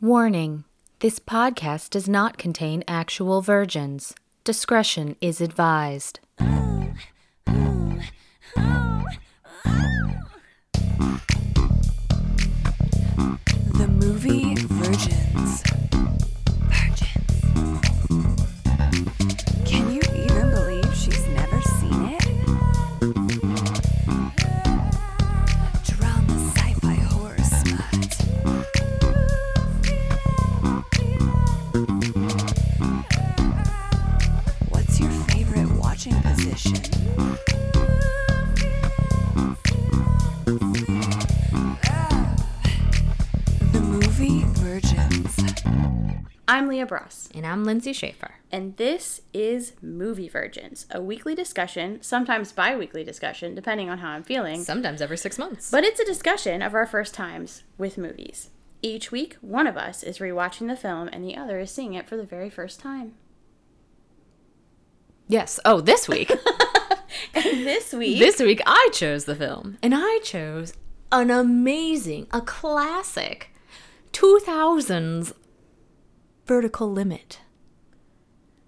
Warning this podcast does not contain actual virgins. Discretion is advised. I'm Leah Bross, And I'm Lindsay Schaefer. and this is Movie Virgins, a weekly discussion, sometimes bi weekly discussion, depending on how I'm feeling. Sometimes every six months. But it's a discussion of our first times with movies. Each week, one of us is rewatching the film and the other is seeing it for the very first time. yes. Oh, this week. And this week, this week I chose the film. And I chose an amazing, a classic 2000s Vertical Limit.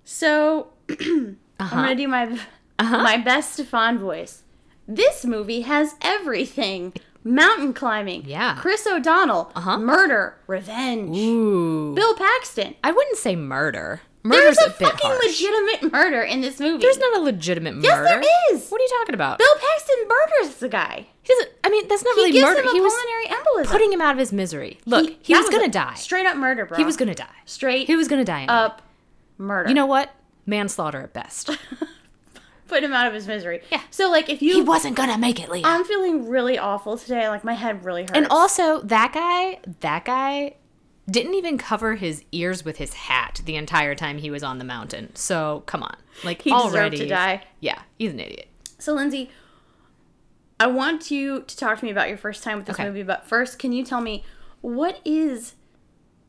so I'm gonna do my my best Stefan voice. This movie has everything: mountain climbing, Yeah. Chris O'Donnell, Uh-huh. murder, revenge, Ooh. Bill Paxton. I wouldn't say murder. There's a, a, fucking harsh. legitimate murder in this movie. There's not a legitimate murder. Yes, there is. What are you talking about? Bill Paxton murders the guy. He doesn't, I mean, that's not He really gives murder. him a he was pulmonary embolism. putting him out of his misery. Look, he, that was, gonna a die. Straight up murder, bro. He was gonna die. straight He was gonna die. Anyway. up murder. You know what? Manslaughter at best. put him out of his misery. Yeah. So like, if you, he wasn't gonna make it, Leah. I'm feeling really awful today. Like my head really hurts. and also, that guy, that guy didn't even cover his ears with his hat the entire time he was on the mountain. So come on, like He already to die. Yeah, he's an idiot. So Lindsay, I want you to talk to me about your first time with this Okay. movie. But first, can you tell me what is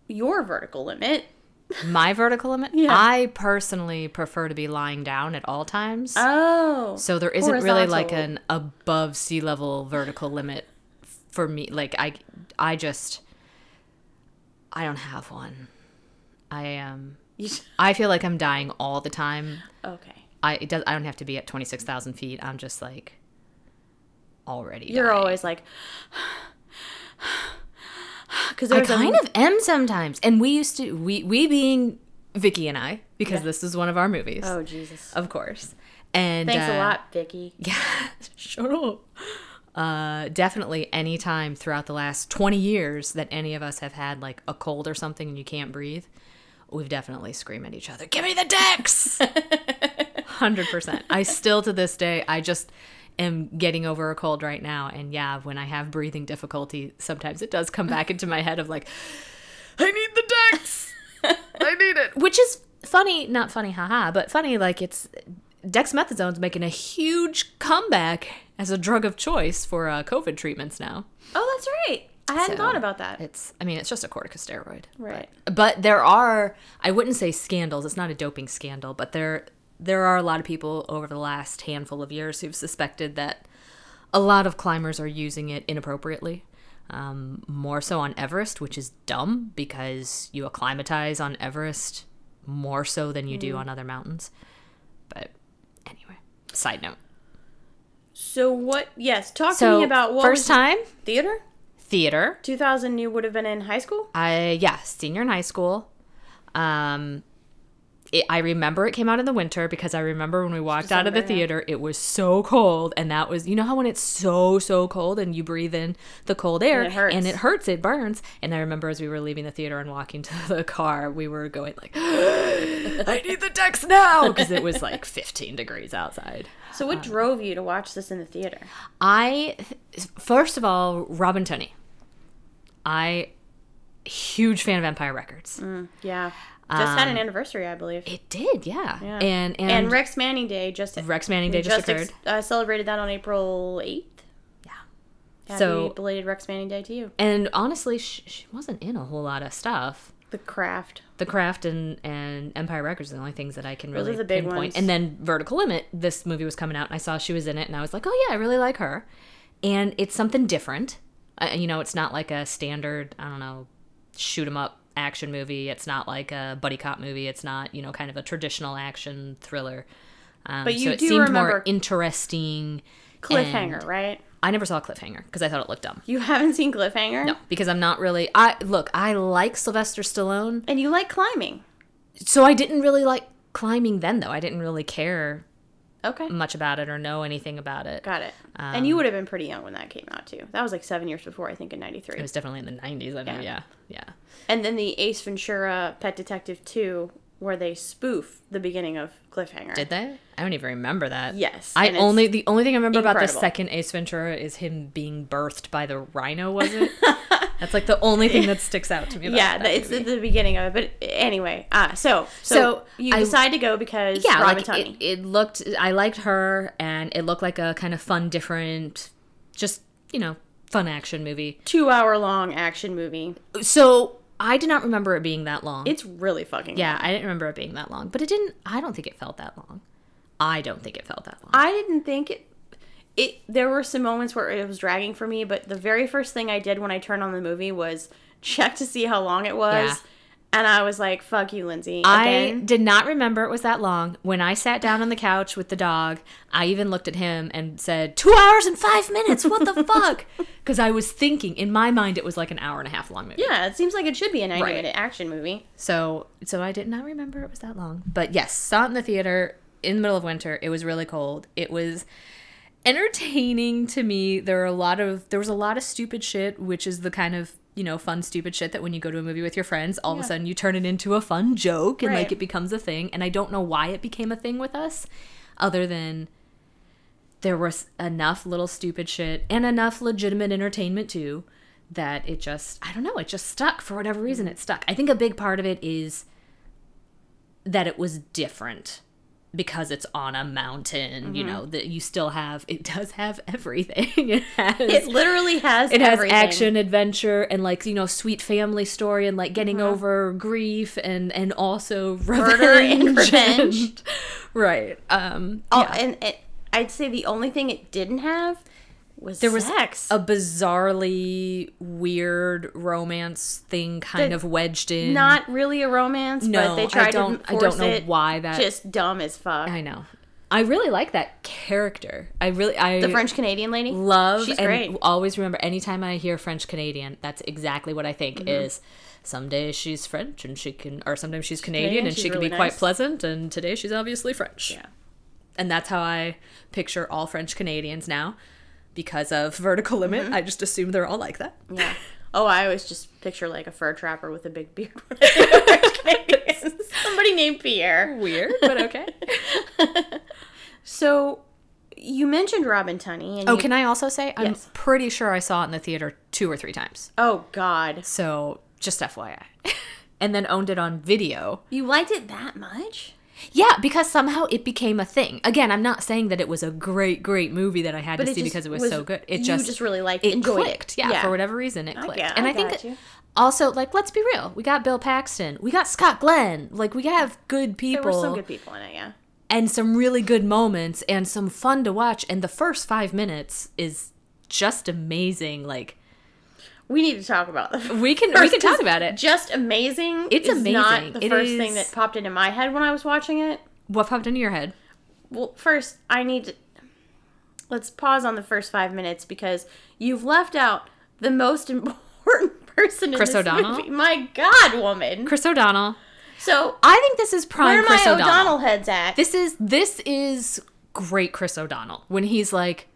your vertical limit? My vertical limit. Yeah. I personally prefer to be lying down at all times. Oh, So there isn't really like an above sea level vertical limit for me. Like I, I just, I don't have one. I am. You- I feel like I'm dying all the time. okay. I it does. I don't have to be at twenty six thousand feet. I'm just like already. You're dying. always like, because I kind a, of am sometimes, and we used to. We we being Vicky and I because this is one of our movies, Oh Jesus! of course. And Thanks a uh, lot, Vicky. Yeah, shut up. Uh, definitely any time throughout the last 20 years that any of us have had like a cold or something and you can't breathe, we've definitely screamed at each other, give me the dex! 100%. I still to this day, I just am getting over a cold right now. And yeah, when I have breathing difficulty, sometimes it does come back into my head of like, I need the dex! I need it. Which is funny, not funny, haha, but funny, like it's dexamethasone's making a huge comeback as a drug of choice for uh, COVID treatments now. Oh, that's right. I hadn't So, thought about that. It's, I mean, it's just a corticosteroid. Right. But there are, I wouldn't say scandals. It's not a doping scandal, but there, there are a lot of people over the last handful of years who've suspected that a lot of climbers are using it inappropriately. Um, more so on Everest, which is dumb because you acclimatize on Everest more so than you do on other mountains. But side note. So what? Yes, talk to me about what first time theater. theater. 2000, you would have been in high school. I yeah, senior in high school. Um, it, I remember it came out in the winter because I remember when we walked out of the December, yeah. theater, it was so cold, and that was you know how when it's so so cold and you breathe in the cold air And it hurts. and it hurts, it burns. And I remember as we were leaving the theater and walking to the car, we were going like, I need the dex now because it was like 15 degrees outside. So what um, drove you to watch this in the theater? I first of all, Robin Tunney. I huge fan of Empire Records. Mm, yeah, just had an anniversary, I believe. It did, yeah. Yeah. And and, and Rex Manning Day just Rex Manning Day just, ex- occurred. uh, celebrated that on April eighth. Yeah. Happy So- belated Rex Manning Day to you. And honestly, she, she wasn't in a whole lot of stuff. The craft. The Craft and, and Empire Records are the only things that I can Those really are the big pinpoint. ones. And then Vertical Limit, this movie was coming out, and I saw she was in it, and I was like, oh yeah, I really like her. And it's something different. Uh, you know, it's not like a standard, I don't know, shoot 'em up action movie. It's not like a buddy cop movie. It's not you know kind of a traditional action thriller. Um, But you so it do seemed more remember- interesting. Cliffhanger, right? I never saw Cliffhanger because I thought it looked dumb. You haven't seen Cliffhanger? No, because I'm not really. I look. I like Sylvester Stallone, And you like climbing. so I didn't really like climbing then. Though I didn't really care Okay. much about it or know anything about it. Got it. and Um, you would have been pretty young when that came out, too. That was like seven years before, I think, in 93. It was definitely in the 90s. I know. Yeah. Yeah, yeah. And then the Ace Ventura Pet Detective 2, where they spoof the beginning of Cliffhanger. Did they? I don't even remember that. Yes, I only the only thing I remember about the second Ace Ventura is him being birthed by the rhino. Was it? That's like the only thing that sticks out to me. About yeah, that it's movie. at the beginning of it. But anyway, uh, so, so So, you I- decide to go because yeah, Robin like it, it looked. I liked her, and it looked like a kind of fun, different, just you know, fun action movie. Two hour long action movie. So I did not remember it being that long. It's really fucking yeah, long. I didn't remember it being that long, but it didn't. I don't think it felt that long. I don't think it felt that long. I didn't think it. It there were some moments where it was dragging for me, but the very first thing I did when I turned on the movie was check to see how long it was, Yeah. and I was like, "Fuck you, Lindsay." I did not remember it was that long. When I sat down on the couch with the dog, I even looked at him and said, Two hours and five minutes. What the fuck? Because I was thinking, in my mind, it was like an hour and a half long movie. yeah, it seems like it should be a ninety Right. minute action movie. So, so I did not remember it was that long. But yes, saw it in the theater in the middle of winter. It was really cold. It was entertaining to me. There are a lot of there was a lot of stupid shit, which is the kind of you know fun stupid shit that when you go to a movie with your friends, all of a sudden you turn it into a fun joke and like it becomes a thing. And I don't know why it became a thing with us, other than there was enough little stupid shit and enough legitimate entertainment too that it just I don't know, it just stuck for whatever reason it stuck. I think a big part of it is that it was different because it's on a mountain, Mm-hmm. you know, that you still have it does have everything. It has It literally has it has everything. action, adventure, and like you know, sweet family story, and like getting over grief, and and also. Murder and revenge. revenge. right. Um. Oh, yeah. and it, I'd say the only thing it didn't have was there was sex. a bizarrely weird romance thing kind The- of wedged in. Not really a romance, No, but they I tried don't- to I don't know it. why that- Just dumb as fuck. I know. I really like that character. I really I the French Canadian lady. love She's and great. always remember anytime I hear French Canadian, that's exactly what I think Mm-hmm. is someday she's French and she can or sometimes she's Canadian, Canadian, and she's she can really be quite nice. pleasant and today she's obviously French. Yeah. And that's how I picture all French Canadians now. Because of vertical limit, Mm-hmm. I just assume they're all like that. Yeah. Oh, I always just picture like a fur trapper with a big beard. when I think of French Canadians. Somebody named Pierre. Weird, but okay. So, you mentioned Robin Tunney. And oh, you- can I also say I'm Yes. pretty sure I saw it in the theater two or three times. Oh God, So just FYI. and then owned it on video. you liked it that much? Yeah, because somehow it became a thing. Again, I'm not saying that it was a great, great movie that I had But to see because it was, was- so good. It just. you just really liked- it enjoyed it. clicked. Yeah, Yeah. for whatever reason it clicked. get- and I I think you. also like let's be real, we got Bill Paxton, we got Scott Glenn, like we have good people There were some good people in it. Yeah. and some really good moments and some fun to watch. And the first five minutes is just amazing. Like We need to talk about this. we can we can talk about it. Just amazing. It's is Not amazing. the It first thing that popped into my head when I was watching it. What popped into your head? Well, first, I need to. Let's pause on the first five minutes because you've left out the most important person in Chris O'Donnell? movie. My God, woman. Chris O'Donnell. So, I think this is prime where are Chris my O'Donnell. O'Donnell heads at? This is this is great Chris O'Donnell when he's like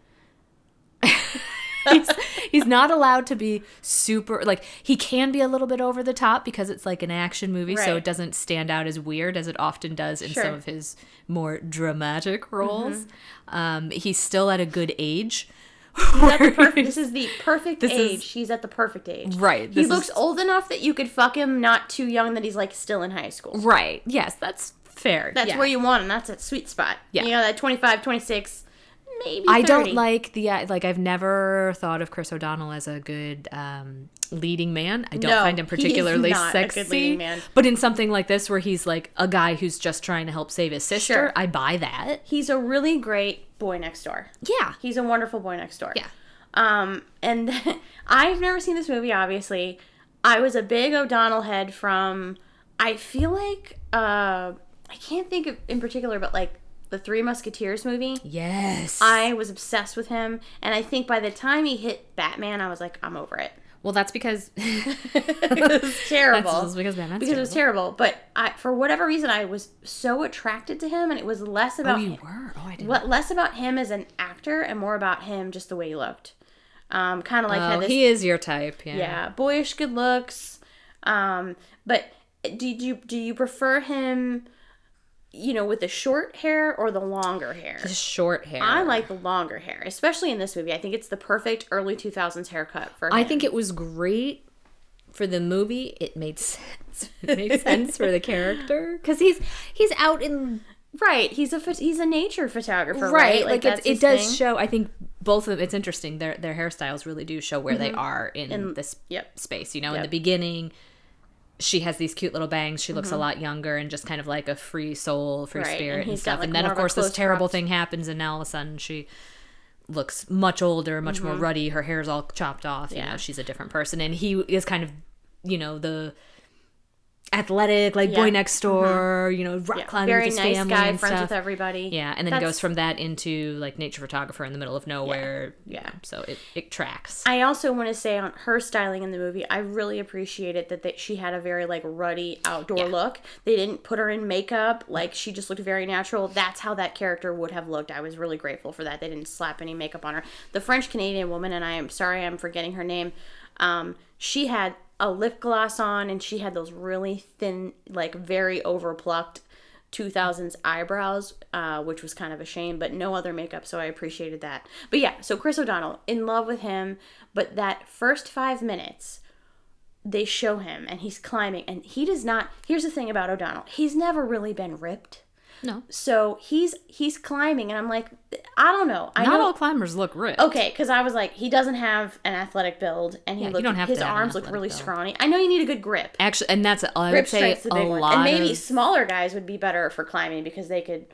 he's, he's not allowed to be super like he can be a little bit over the top because it's like an action movie so it doesn't stand out as weird as it often does in Sure. some of his more dramatic roles. Um, he's still at a good age. He's at the where perfect, this is the perfect This is- age. He's at the perfect age. Right, He looks is- old enough that you could fuck him, not too young that he's like still in high school. right. Yes, that's fair. That's yeah. where you want him. That's a sweet spot. Yeah. You know, that 25, 26, maybe 30. I don't like the uh, like. I've never thought of Chris O'Donnell as a good um, leading man. I don't No, find him particularly not a good sexy. leading man. But in something like this, where he's like a guy who's just trying to help save his sister, Sure. I buy that. He's a really great boy next door. Yeah, He's a wonderful boy next door. yeah. Um, and I've never seen this movie, obviously. I was a big O'Donnell head from. I feel like uh, I can't think of in particular, but like the Three Musketeers movie. Yes. I was obsessed with him, and I think by the time he hit Batman, I was like, I'm over it. well, that's because it was terrible. That's because Batman's because it was terrible. But I, for whatever reason, I was so attracted to him, and it was less Oh, about you him, were. Oh, I didn't. what less about him as an actor and more about him just the way he looked. Um, kind of like Oh, this he is your type. Yeah. yeah boyish good looks. Um, but did you do you prefer him? You know, with the short hair or the longer hair? The short hair. I like the longer hair, especially in this movie. I think it's the perfect early 2000s haircut for him. I think it was great for the movie. It made sense. It made sense for the character because he's he's out in right. He's a he's a nature photographer, right. right? Like, that's it, it does thing. show. I think both of them, it's interesting. Their their hairstyles really do show where they are in, this Mm-hmm. yep. space. You know, in the beginning. She has these cute little bangs. She looks a lot younger and just kind of like a free soul, free Mm-hmm. Right, spirit and, got, stuff. like, and then, of of course, this terrible thing happens, and now all of a sudden she looks much older, much more ruddy. Her hair's all chopped off. You Mm-hmm. Yeah. know, she's a different person, and he is kind of, you know, the athletic like boy Yeah. Mm-hmm. next door. You know, rock Yeah, climbing very with his nice family guy, and friends stuff. with everybody. Yeah, and then That's- goes from that into like nature photographer in the middle of nowhere. yeah. So it, it tracks. I also want to say on her styling in the movie, I really appreciated that, that she had a very like ruddy outdoor Yeah. look. They didn't put her in makeup; like she just looked very natural. That's how that character would have looked. I was really grateful for that. They didn't slap any makeup on her. The French Canadian woman, and I am sorry I'm forgetting her name. Um, she had a lip gloss on, and she had those really thin, like very overplucked 2000s eyebrows, uh, which was kind of a shame, but no other makeup, so I appreciated that. But yeah, so Chris O'Donnell, in love with him, but that first five minutes, they show him and he's climbing, and he does not. Here's the thing about O'Donnell he's never really been ripped. No, So he's he's climbing, and I'm like, I don't know. I not know. all climbers look ripped. Okay, because I was like, he doesn't have an athletic build, and he Yeah, you looked. don't have his arms look really build. scrawny. I know you need a good grip. Actually, and that's I Grip would say a big one, lot and maybe of smaller guys would be better for climbing because they could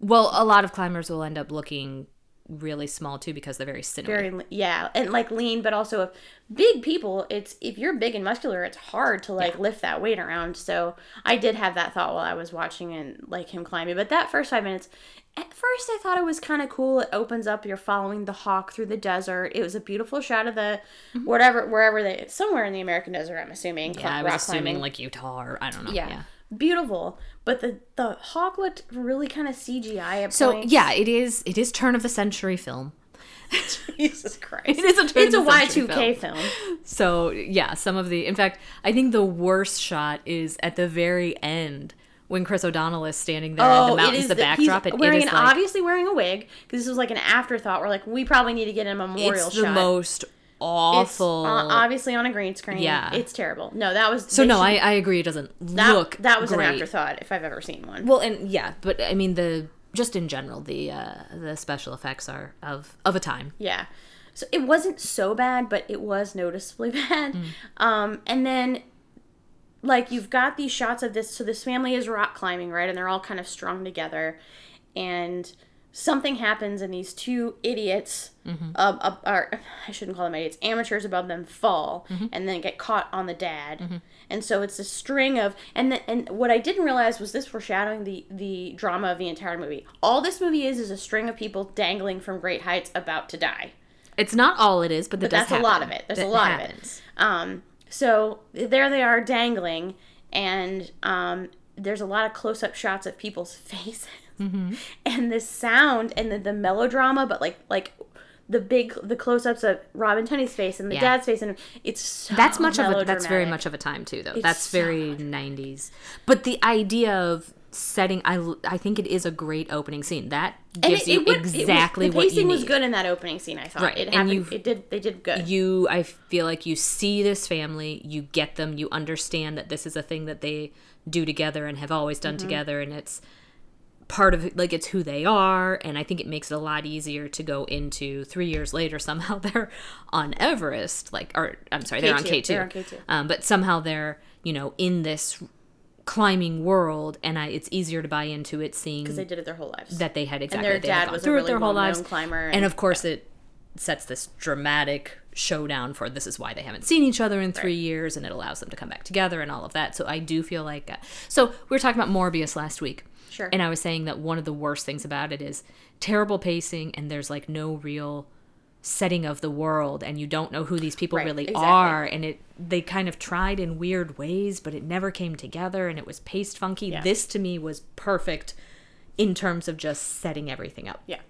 well, a lot of climbers will end up looking really small too because they're very sinewy. very yeah and like lean but also if big people it's if you're big and muscular it's hard to like lift that weight around so i did have that thought while i was watching and like him climbing but that first five minutes at first i thought it was kind of cool it opens up you're following the hawk through the desert it was a beautiful shot of the mm-hmm. whatever wherever they somewhere in the american desert i'm assuming yeah, I was assuming climbing like Utah or I don't know. yeah. yeah. Beautiful but the the hawk looked really kind of cgi at So points. yeah, it is. It is turn of the century film. jesus christ It is a turn it's a of the century y2k film. So yeah, some of the. In fact, I think the worst shot is at the very end when Chris O'Donnell is standing there and the mountain's the, Oh, the- backdrop. He's wearing it is an like obviously wearing a wig because this was like an afterthought. We're like, we probably need to get a memorial it's the most awful. obviously on a green screen. Yeah. it's terrible. No, that was so no, should- I, I agree. It doesn't that, look that was great. an afterthought if I've ever seen one. Well, and yeah, but I mean the just in general the uh, the special effects are of of a time. Yeah. So it wasn't so bad, but it was noticeably bad. Mm. Um, and then, like, you've got these shots of this. So this family is rock climbing, right? And they're all kind of strung together. And something happens, and these two idiots, Mm-hmm. uh, uh, or I shouldn't call them idiots, amateurs above them fall Mm-hmm. and then get caught on the dad. And so it's a string of and the, and what I didn't realize was this foreshadowing the the drama of the entire movie. All this movie is is a string of people dangling from great heights about to die. It's not all it is, but, that But that's a lot of it. There's That a lot happens. of it. Um, so there they are dangling, and um, there's a lot of close up shots of people's faces, Mm-hmm. and the sound and the, the melodrama, but like like the big the close ups of Robin Tunney's face and the Yeah. dad's face, and it's so That's much of a that's very much of a time too though. It's that's so very 90s. But the idea of setting I, I think it is a great opening scene. That And gives it- you it would- it was- exactly the what you pacing need. was good in that opening scene. I thought Right, it and happened. you've- It did. They did good. you i feel like you see this family you get them you understand that this is a thing that they do together and have always Mm-hmm. done together and it's part of like it's who they are and i think it makes it a lot easier to go into three years later somehow they're on everest like or i'm sorry they're on K2, k2 they're on K2. Um, but somehow they're you know in this climbing world and I, it's easier to buy into it seeing because they did it their whole lives. that they had exactly their they had dad was a through it really their whole lives climber and, and- of course it sets this dramatic showdown for this is why they haven't seen each other in three years and it allows them to come back together and all of that. So I do feel like. Uh, so we were talking about Morbius last week. Sure. And I was saying that one of the worst things about it is terrible pacing and there's like no real setting of the world and you don't know who these people Right, really exactly. are and it they kind of tried in weird ways but it never came together and it was paced funky Yeah. this to me was perfect in terms of just setting everything up Yeah.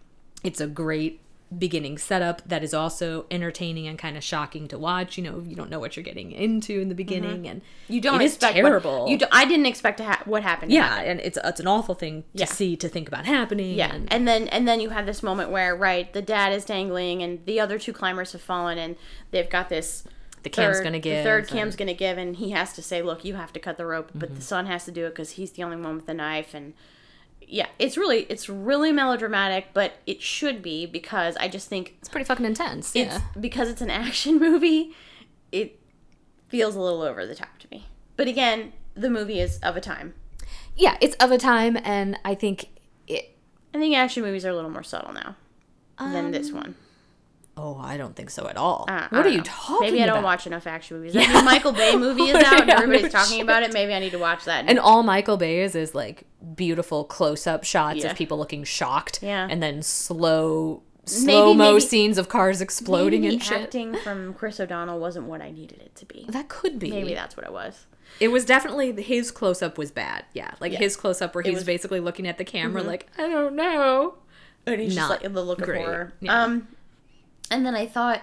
it's a great beginning setup that is also entertaining and kind of shocking to watch you know you don't know what you're getting into in the beginning and You don't it is expect what- terrible you do, I didn't expect to ha- what happened. yeah happen. and it's it's an awful thing to Yeah. see to think about happening Yeah, and, and then and then you have this moment where right, the dad is dangling, and the other two climbers have fallen, and they've got this. The cam's gonna The give, third cam's gonna give, and he has to say, "Look, you have to cut the rope," but Mm-hmm. the son has to do it because he's the only one with the knife, and yeah, it's really it's really melodramatic, but it should be because I just think it's pretty fucking intense it's yeah because it's an action movie, it feels a little over the top to me. But again, the movie is of a time. yeah it's of a time and i think it I think action movies are a little more subtle now than this um, one. Oh i don't think so at all Uh, what are you know. talking Maybe I don't about? watch enough action movies. New Michael Bay movie is out and everybody's talking about it. Maybe I need to watch that. and all Michael Bay is is like beautiful close up shots Yeah. of people looking shocked. Yeah. And then slow slow mo scenes of cars exploding and shit. acting from Chris O'Donnell wasn't what I needed it to be. That could be. Maybe that's what it was. It was definitely his close up was bad. Yeah. Like Yeah. his close up where he's was- Mm-hmm. basically looking at the camera like, I don't know. And he's Not just like the look great. of horror. Yeah. Um, and then I thought,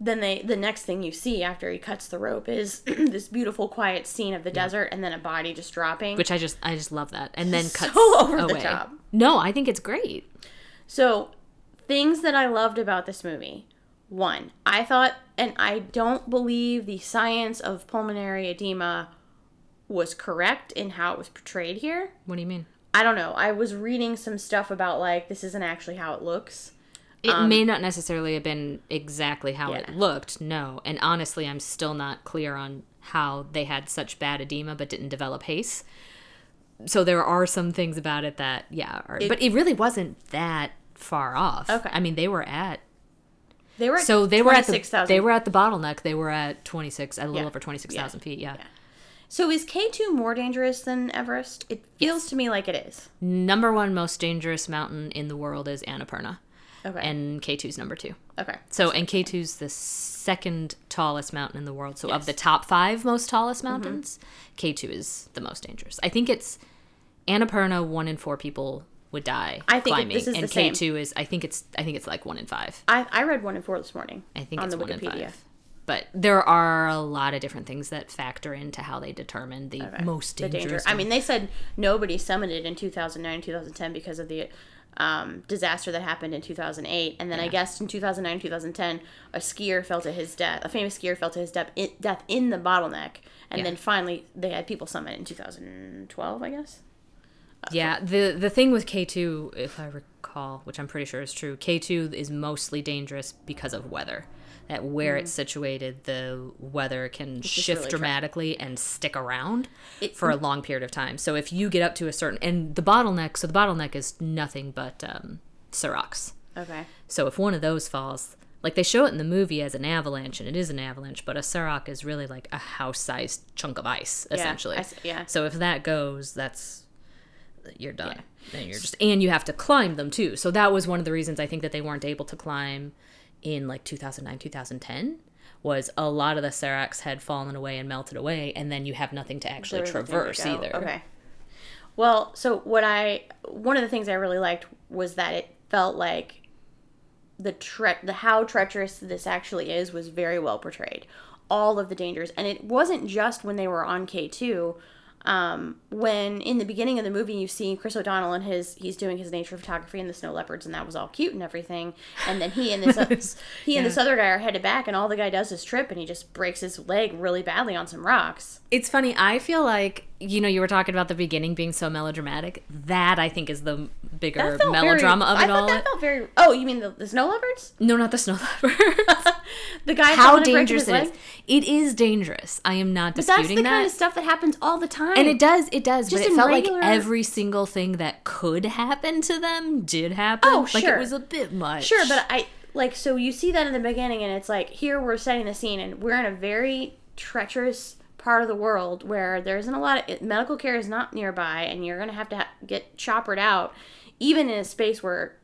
then they the next thing you see after he cuts the rope is this beautiful quiet scene of the desert and then a body just dropping. Which I just I just love that. And then So cuts over the away. top. No, I think it's great. So, things that I loved about this movie. One, I thought, and I don't believe the science of pulmonary edema was correct in how it was portrayed here. What do you mean? I don't know. I was reading some stuff about like this isn't actually how it looks. It may not necessarily have been exactly how it Um, looked, no. And honestly, I'm still not clear on how they had such bad edema but didn't develop HACE. So there are some things about it that, yeah, are, but it really wasn't that far off. Okay. I mean, they were at They were at so they were at the 26,000. they were at the bottleneck. They were at 26, a little Yeah. over 26,000 feet. Yeah. So is K2 more dangerous than Everest? It feels to me like it is. Number one most dangerous mountain in the world is Annapurna, Okay. and K2's number two. okay. So, and K2's the second tallest mountain in the world. So, of Yes. Mm-hmm. the top five most tallest mountains, K2 is the most dangerous. I think it's Annapurna. One in four people would die I think climbing, this is and the same. K2 is. I think it's. I think it's like one in five. I, I read one in four this morning. I think on it's the one in Wikipedia. five. But there are a lot of different things that factor into how they determine the most the dangerous. danger. I mean, they said nobody summited in 2009, 2010 because of the um, disaster that happened in 2008, and then I guess in 2009, 2010, a skier fell to his death. A famous skier fell to his death in, death in the bottleneck, and Yeah. then finally they had people summit in 2012, I guess. Yeah, the the thing with K2, if I recall, which I'm pretty sure is true, K2 is mostly dangerous because of weather. That where it's situated, the weather can shift Mm. really dramatically and stick around It- for a long period of time. So if you get up to a certain and the bottleneck, so the bottleneck is nothing but um. Okay. So if one of those falls, like they show it in the movie as an avalanche, and it is an avalanche, but a serac is really like a house-sized chunk of ice, essentially. I s- yeah. So if that goes, that's you're done. Yeah. Then you're just and you have to climb them too. So that was one of the reasons I think that they weren't able to climb in like 2009, 2010 was a lot of the Seracs had fallen away and melted away, and then you have nothing to actually There was to traverse either. Okay. Well, so what I one of the things I really liked was that it felt like the tre- the how treacherous this actually is was very well portrayed. All of the dangers, and it wasn't just when they were on K two. Um, when in the beginning of the movie you see Chris O'Donnell and his he's doing his nature photography and the snow leopards and that was all cute and everything, and then he and this he and Yeah. this other guy are headed back and all the guy does is trip and he just breaks his leg really badly on some rocks. It's funny. I feel like you know you were talking about the beginning being so melodramatic. That I think is the bigger That felt very- melodrama of I it thought all. That felt very. Oh, you mean the, the snow leopards? no, not the snow leopards. The guy How falling and breaking dangerous it is. It is dangerous. I am not But that's the that. kind of stuff that happens all the time. and it does, it does, Just but it felt regular- like every single thing that could happen to them did happen. Oh, Like sure. it was a bit much. Sure, but I like so you see that in the beginning and it's like here we're setting the scene and we're in a very treacherous part of the world where there isn't a lot of medical care is not nearby and you're going to have to ha- get choppered out even in a space where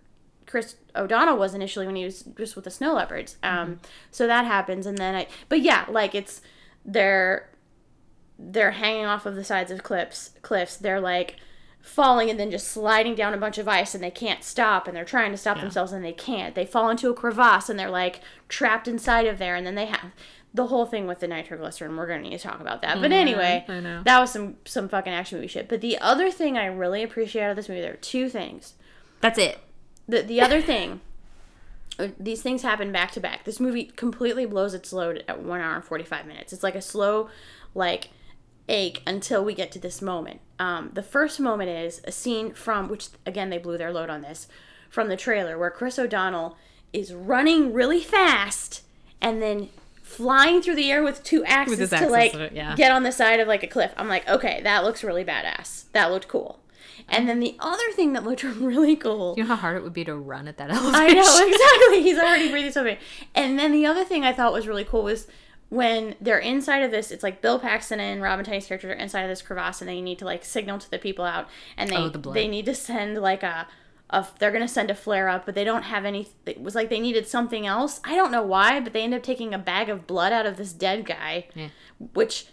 Chris O'Donnell was initially when he was just with the snow leopards. Um, so that happens, and then I, but yeah, like it's they're they're hanging off of the sides of cliffs. Cliffs. They're like falling and then just sliding down a bunch of ice, and they can't stop, and they're trying to stop themselves, and they can't. They fall into a crevasse, and they're like trapped inside of there, and then they have the whole thing with the nitroglycerin. We're gonna need to talk about that. But anyway, that was some some fucking action movie shit. But the other thing I really appreciate out of this movie, there are two things That's it. the the other thing uh, these things happen back to back this movie completely blows its load at 1 hour and 45 minutes it's like a slow like ache until we get to this moment um, the first moment is a scene from which again they blew their load on this from the trailer where chris o'donnell is running really fast and then flying through the air with two axes his to like uh, yeah. get on the side of like a cliff i'm like okay that looks really badass that looked cool and then the other thing that looked really cool You know how hard it would be to run at that elevation? I know exactly. He's already breathing so big. And then the other thing I thought was really cool was when they're inside of this. It's like Bill Paxton and Robin Tunney's character are inside of this crevasse, and they need to like signal to the people out, and they Oh, the they need to send like a. A, they're gonna send a flare up, but they don't have any. It was like they needed something else. I don't know why, but they end up taking a bag of blood out of this dead guy, Yeah. which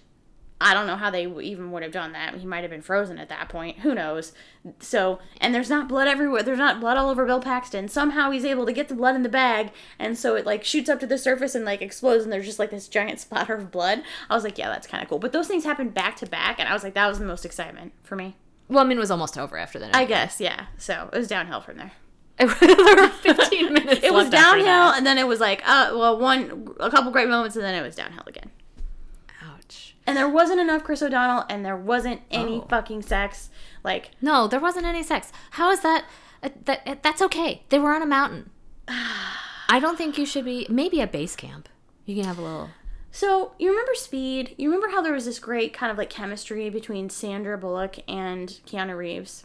I don't know how they even would have done that. He might have been frozen at that point. Who knows? So, and there's not blood everywhere. There's not blood all over Bill Paxton. Somehow he's able to get the blood in the bag, and so it like shoots up to the surface and like explodes, and there's just like this giant splatter of blood. I was like, yeah, that's kind of cool. But those things happened back to back, and I was like, that was the most excitement for me. Well, I mean, it was almost over after that. I guess, yeah. So it was downhill from there. there were 15 minutes. It was downhill, and then it was like, uh, well, one, a couple great moments, and then it was downhill again. Ouch. And there wasn't enough Chris O'Donnell, and there wasn't any Oh. fucking sex. Like, No, there wasn't any sex. How is that? Uh, that uh, that's okay. They were on a mountain. I don't think you should be. Maybe a base camp. You can have a little. So you remember Speed? You remember how there was this great kind of like chemistry between Sandra Bullock and Keanu Reeves?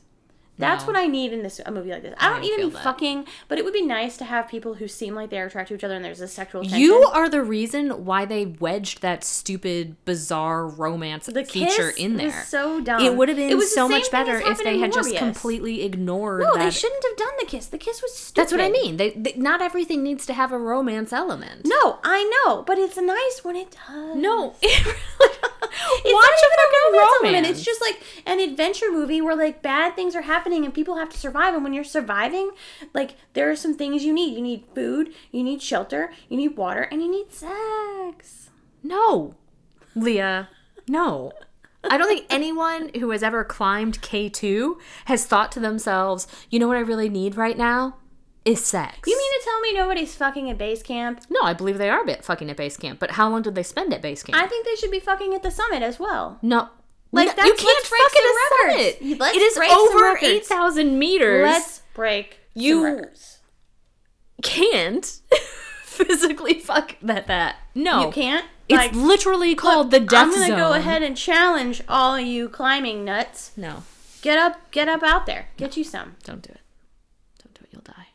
That's No. what I need in this a movie like this. I don't didn't even fucking, but it would be nice to have people who seem like they're attracted to each other and there's a sexual tension. You are the reason why they wedged that stupid, bizarre romance the feature kiss in there. was so dumb. it would have It been so much better if they had just completely ignored No, that. they shouldn't have done the kiss. The kiss was stupid. That's what I mean. They, they not everything needs to have a romance element. No, I know, but it's nice when it does. No. It's Watch not a even fucking romance romance. It's just like an adventure movie where like bad things are happening and people have to survive. And when you're surviving, like there are some things you need. You need food, you need shelter, you need water, and you need sex. No, Leah, no. I don't think anyone who has ever climbed K2 has thought to themselves, you know what I really need right now? Is sex. You mean to tell me nobody's fucking at base camp? No, I believe they are bit fucking at base camp, but how long did they spend at base camp? I think they should be fucking at the summit as well. no. Like, No, that's- you can't fuck at a records. summit. Let's it is over 8,000 meters. Let's break You- can't physically fuck that that. No. You can't. It's Like, literally called look, the death I'm gonna zone. go ahead and challenge all of you climbing nuts. No, Get up, get up out there. Get you some. don't do it. Don't do it. You'll die.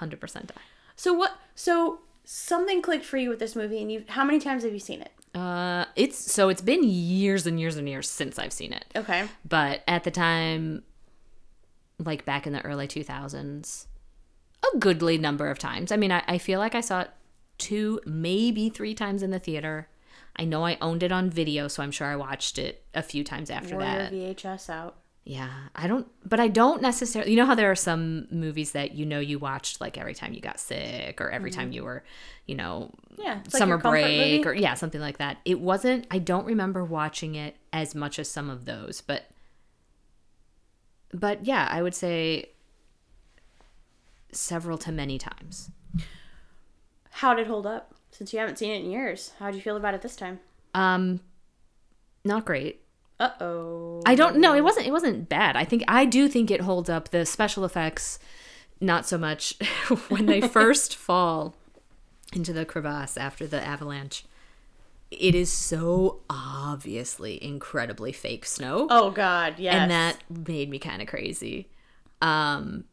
100% die. So what? So something clicked for you with this movie, and you. How many times have you seen it? Uh, it's so it's been years and years and years since I've seen it. Okay. But at the time, like back in the early 2000s, a goodly number of times. I mean, I, I feel like I saw it two, maybe three times in the theater. I know I owned it on video, so I'm sure I watched it a few times after Wore that. VHS out. Yeah, I don't, but I don't necessarily. You know how there are some movies that you know you watched like every time you got sick or every time you were, you know, Yeah. It's like summer break or yeah, something like that. It wasn't. I don't remember watching it as much as some of those, but but yeah, I would say several to many times. How did it hold up? Since you haven't seen it in years, how would you feel about it this time? Um, not great. Uh oh. I don't know. It wasn't. It wasn't bad. I think I do think it holds up. The special effects, not so much when they first fall into the crevasse after the avalanche. It is so obviously incredibly fake snow, Oh God, yes. and that made me kind of crazy. Um,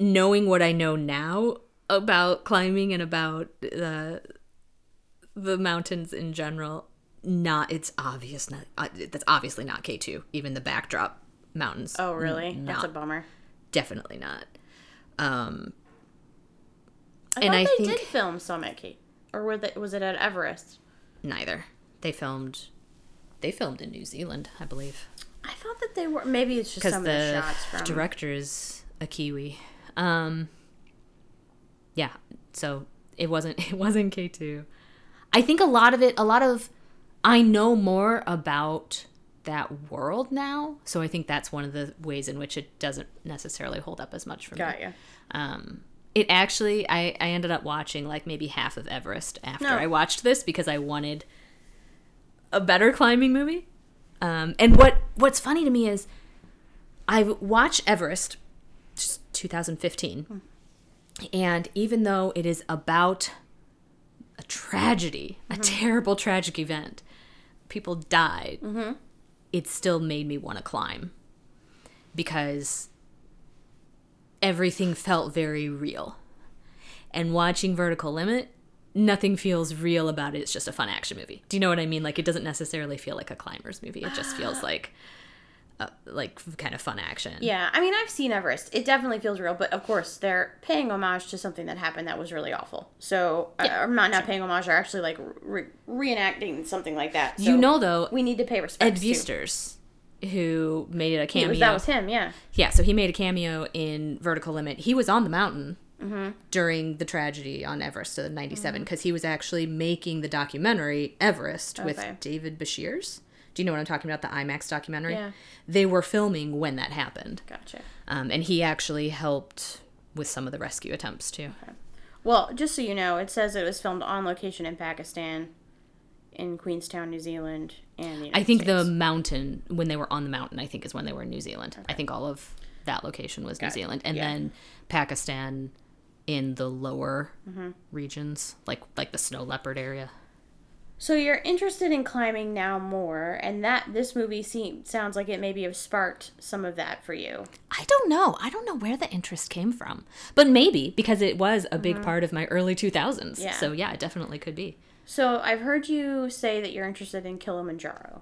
knowing what I know now about climbing and about the the mountains in general, not it's obvious not uh, that's obviously not K two. Even the backdrop mountains. Oh, really? n- That's a bummer. definitely not. Um, I And I they think- did film some at Kate, or were they, was it at Everest? neither. They filmed. They filmed in New Zealand, I believe, I thought that they were. Maybe it's just some of the the shots from. director is a Kiwi. Um, yeah, so it wasn't. It wasn't K two. I think a lot of it. A lot of. I know more about that world now, so I think that's one of the ways in which it doesn't necessarily hold up as much for me. Got ya. Um, it actually, I, I ended up watching like maybe half of Everest after No. I watched this because I wanted a better climbing movie. Um, and what what's funny to me is I've watched Everest, just 2015, and even though it is about a tragedy, a terrible tragic event, people died, mm-hmm. it still made me want to climb because everything felt very real. And watching Vertical Limit, nothing feels real about it. It's just a fun action movie. Do you know what I mean? Like it doesn't necessarily feel like a climbers movie. It just feels like uh, like kind of fun action. Yeah, I mean, I've seen Everest. It definitely feels real, but of course, they're paying homage to something that happened that was really awful. So, uh, or not not paying homage, they're actually like re- reenacting something like that. So you know though, we need to pay respect. Ed Viesturs, who made a cameo. was, that was him, yeah. Yeah, so he made a cameo in Vertical Limit. He was on the mountain Mm-hmm. during the tragedy on Everest in '97 because he was actually making the documentary Everest Okay. with David Breashears. Do you know what I'm talking about? The IMAX documentary. Yeah. They were filming when that happened, Gotcha. um, and he actually helped with some of the rescue attempts too. Okay. Well, just so you know, it says it was filmed on location in Pakistan, in Queenstown, New Zealand, and the I think the mountain when they were on the mountain, I think is when they were in New Zealand. I think all of that location was New Got it. Zealand, and Yeah. then Pakistan in the lower Mm-hmm. regions, like like the snow leopard area. So you're interested in climbing now more, and that this movie seems sounds like it maybe have sparked some of that for you. I don't know. I don't know where the interest came from, but maybe because it was a big part of my early 2000s. Mm-hmm. Yeah. So yeah, it definitely could be. So I've heard you say that you're interested in Kilimanjaro.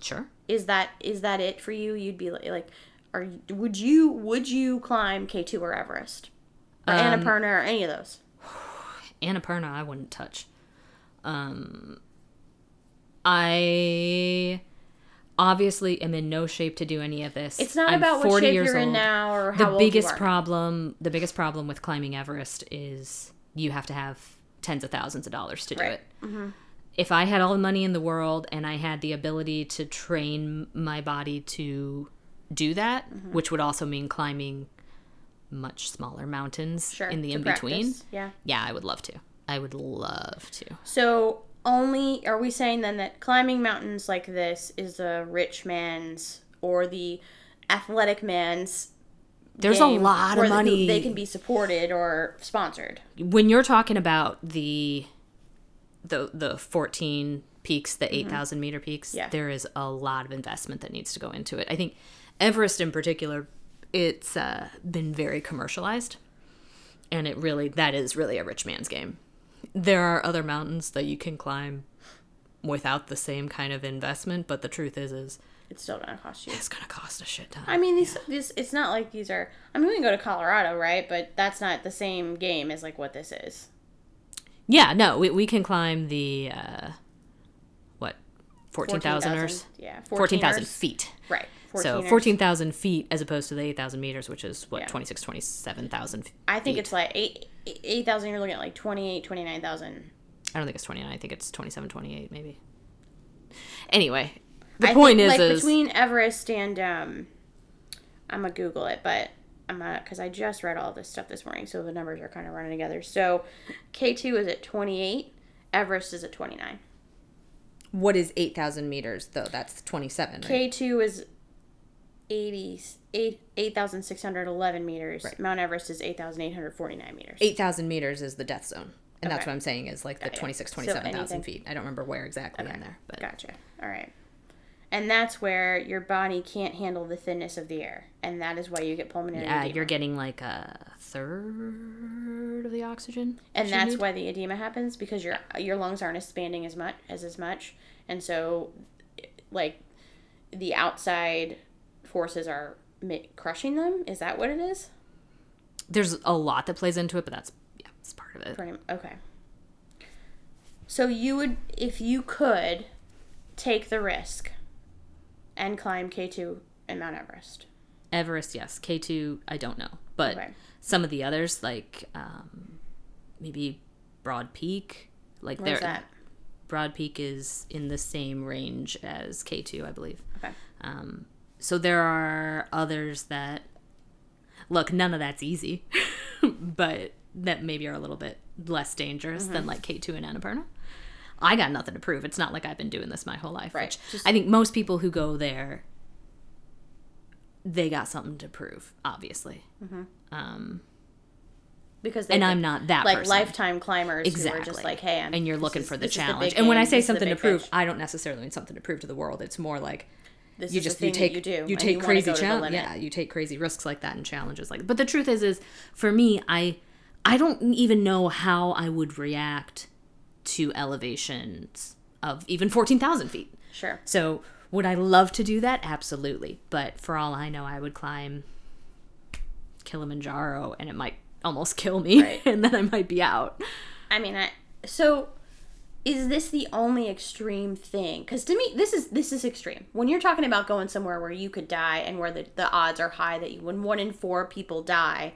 Sure. Is that is that it for you? You'd be like, like are would you would you climb K two or Everest, or Um, Annapurna or any of those? Annapurna, I wouldn't touch. Um, I obviously am in no shape to do any of this. It's not I'm about what 40 shape years you're in old. now or The how old biggest problem, the biggest problem with climbing Everest is you have to have tens of thousands of dollars to do Right. Mm-hmm. it. If I had all the money in the world and I had the ability to train my body to do that, Mm-hmm. which would also mean climbing much smaller mountains Sure. in the in between. Yeah. yeah, I would love to. I would love to. So only are we saying then that climbing mountains like this is the rich man's or the athletic man's There's a lot of money. they can be supported or sponsored. when you're talking about the the the 14 peaks, the 8,000 meter peaks, Mm-hmm. Yeah. there is a lot of investment that needs to go into it. I think Everest in particular, it's uh, been very commercialized, and it really that is really a rich man's game. There are other mountains that you can climb without the same kind of investment, but the truth is, is It's still gonna cost you. it's gonna cost a shit ton. I mean, these, this it's not like these are. I mean, we can go to Colorado, right? But that's not the same game as like what this is. yeah, no, we, we can climb the uh, what 14,000 or 14,000, yeah, 14,000 14ers. feet. Right. So 14,000 feet as opposed to the 8,000 meters, which is what, Yeah. 26, 27,000 feet. I think it's like eight eight thousand. You're looking at like 28, 29,000. I don't think it's 29. I think it's 27, 28 maybe. Anyway, the I point think, is, like is between Everest and um, I'm gonna Google it, but I'm not because I just read all this stuff this morning, so the numbers are kind of running together. So K two is at 28, Everest is at 29. what is 8,000 meters though? That's 27, right? K two is 80 eight 8,611 meters. Right. Mount Everest is 8,849 meters. 8,000 meters is the death zone. And that's what I'm saying is like the Got 26, 27,000 anything- feet. I don't remember where exactly in there, but Gotcha. All right. And that's where your body can't handle the thinness of the air. And that is why you get pulmonary Yeah, edema. you're getting like a third of the oxygen. and that's need. why the edema happens because your your lungs aren't expanding as much as as much. And so like the outside forces are crushing them. Is that what it is? there's a lot that plays into it, but that's yeah, it's part of it. Pretty okay. So you would, if you could, take the risk and climb K two and Mount Everest. Everest, yes. K two, I don't know, but Okay. some of the others, like um, maybe Broad Peak, like Where's that? Broad Peak is in the same range as K two, I believe. Okay. Um, so there are others that look, none of that's easy, but that maybe are a little bit less dangerous than Mm-hmm. like K2 and Annapurna. I got nothing to prove. It's not like I've been doing this my whole life. Right. Which Just- I think most people who go there, they got something to prove, obviously. Um, Because they and think- I'm not that like person. lifetime climbers Exactly. who are just like, hey, I'm and you're looking is- for the challenge. big and when I say the something to prove, fish. I don't necessarily mean something to prove to the world. It's more like this you is just you take you do. you take wanna crazy go to the challenges. Yeah, you take crazy risks like that and challenges like. that. But the truth is, is for me, I I don't even know how I would react to elevations of even fourteen thousand feet. Sure. So would I love to do that? Absolutely. But for all I know, I would climb Kilimanjaro and it might almost kill me, Right. and then I might be out. I mean, I so is this the only extreme thing? Because to me, this is this is extreme. When you're talking about going somewhere where you could die and where the, the odds are high that you when one in four people die,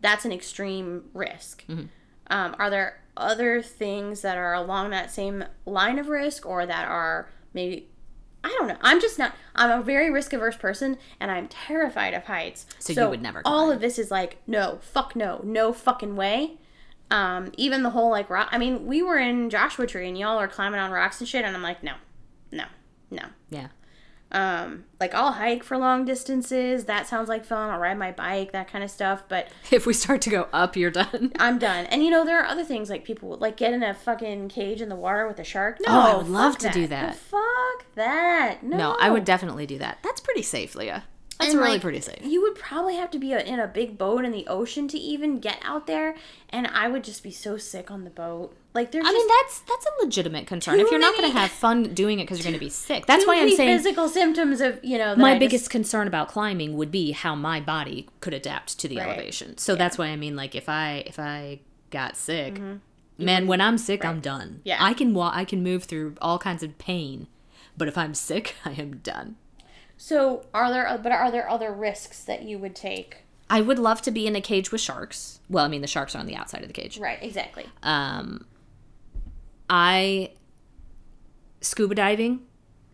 that's an extreme risk. Um, are there other things that are along that same line of risk, or that are maybe? I don't know. I'm just not. I'm a very risk averse person, and I'm terrified of heights. So you would never All climb. of this is like, no, fuck no, no fucking way. Um, even the whole like rock. I mean, we were in Joshua Tree, and y'all are climbing on rocks and shit, and I'm like, no, no, no. Yeah. Um, like I'll hike for long distances. That sounds like fun. I'll ride my bike, that kind of stuff. But If we start to go up, you're done. I'm done. And you know, there are other things like people like get in a fucking cage in the water with a shark. No, Oh, I would love to do that. fuck that. No, No, I would definitely do that. That's pretty safe, Leah. That's And, really like, pretty safe. You would probably have to be in a big boat in the ocean to even get out there, and I would just be so sick on the boat. Like there's I mean, that's that's a legitimate concern. If you're not going to have fun doing it because you're going to be sick, that's why I'm saying physical symptoms of you know. that my I biggest Just, concern about climbing would be how my body could adapt to the Right. elevation. So that's why I mean, like, if I if I got sick, man, when I'm sick, I'm done. Mm-hmm. Yeah. I can walk. I can move through all kinds of pain, but if I'm sick, I am done. So are there? But are there other risks that you would take? I would love to be in a cage with sharks. Well, I mean, the sharks are on the outside of the cage. Right. Exactly. Um, I scuba diving,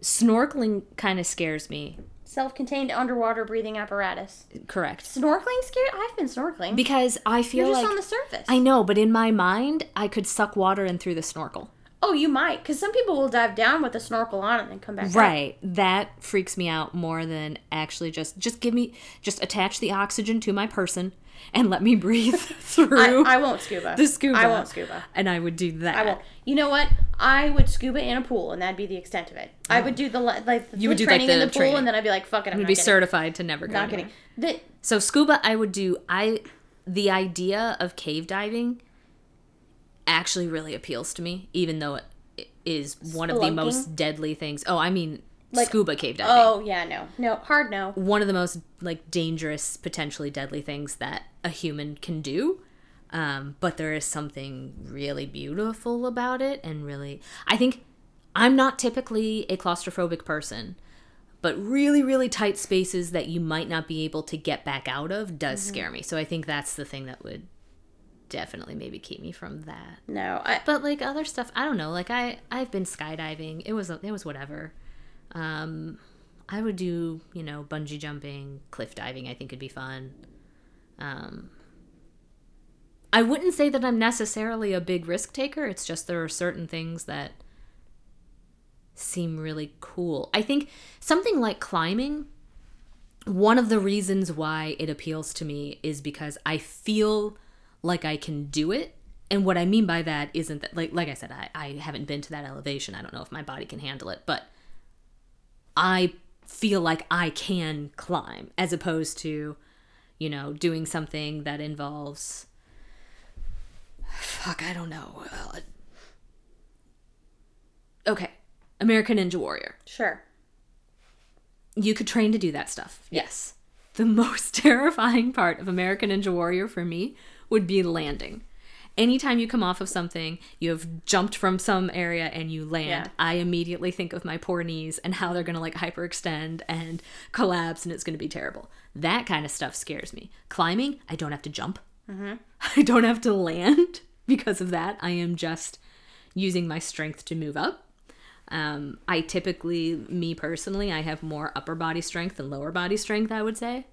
snorkeling kind of scares me. Self-contained underwater breathing apparatus. Correct. Snorkeling scared? I've been snorkeling. Because I feel You're just like on the surface. I know, but in my mind, I could suck water in through the snorkel. Oh, you might, because some people will dive down with a snorkel on and then come back up. Right. That freaks me out more than actually just just give me just attach the oxygen to my person and let me breathe through I won't scuba. the scuba. I won't scuba. And I would do that. I won't. You know what? I would scuba in a pool, and that'd be the extent of it. I would oh. do the like the You would do, like, training in the the pool, and then I'd be like, "Fuck it, I'm would be getting, certified to never go. not getting." The, So scuba, I would do. I the idea of cave diving actually really appeals to me, even though it is one of the most deadly things. Oh, I mean Like- scuba cave diving. oh yeah, no, no, hard no. One of the most like dangerous, potentially deadly things that a human can do. Um, but there is something really beautiful about it, and really, I think I'm not typically a claustrophobic person, but really, really tight spaces that you might not be able to get back out of does scare me. So I think that's the thing that would definitely maybe keep me from that. No, I, But like other stuff, I don't know. Like I, I've been skydiving. It was, it was whatever. Um, I would do, you know, bungee jumping, cliff diving. I think would be fun. Um, I wouldn't say that I'm necessarily a big risk taker. It's just there are certain things that seem really cool. I think something like climbing, one of the reasons why it appeals to me is because I feel like I can do it. And what I mean by that isn't that like like I said, I, I haven't been to that elevation. I don't know if my body can handle it, but I feel like I can climb as opposed to, you know, doing something that involves fuck, I don't know. Uh, okay. American Ninja Warrior. Sure. You could train to do that stuff. Yes. The most terrifying part of American Ninja Warrior for me would be landing. Anytime you come off of something, you have jumped from some area and you land, Yeah. I immediately think of my poor knees and how they're going to like hyperextend and collapse and it's going to be terrible. That kind of stuff scares me. Climbing, I don't have to jump. I don't have to land because of that. I am just using my strength to move up. Um, I typically, me personally, I have more upper body strength than lower body strength, I would say.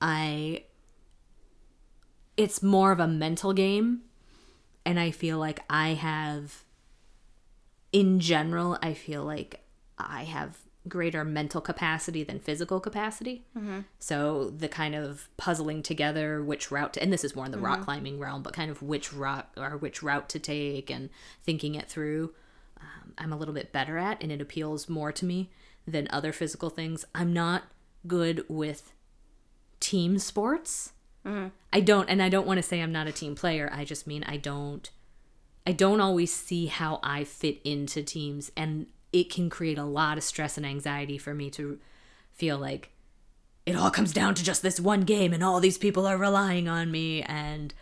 I, it's more of a mental game. And I feel like I have, in general, I feel like I have greater mental capacity than physical capacity. So the kind of puzzling together which route to, and this is more in the rock climbing realm, but kind of which rock or which route to take and thinking it through. Um, I'm a little bit better at, and it appeals more to me than other physical things. I'm not good with team sports. Mm-hmm. I don't, and I don't want to say I'm not a team player. I just mean I don't. I don't always see how I fit into teams, and it can create a lot of stress and anxiety for me to feel like it all comes down to just this one game, and all these people are relying on me, and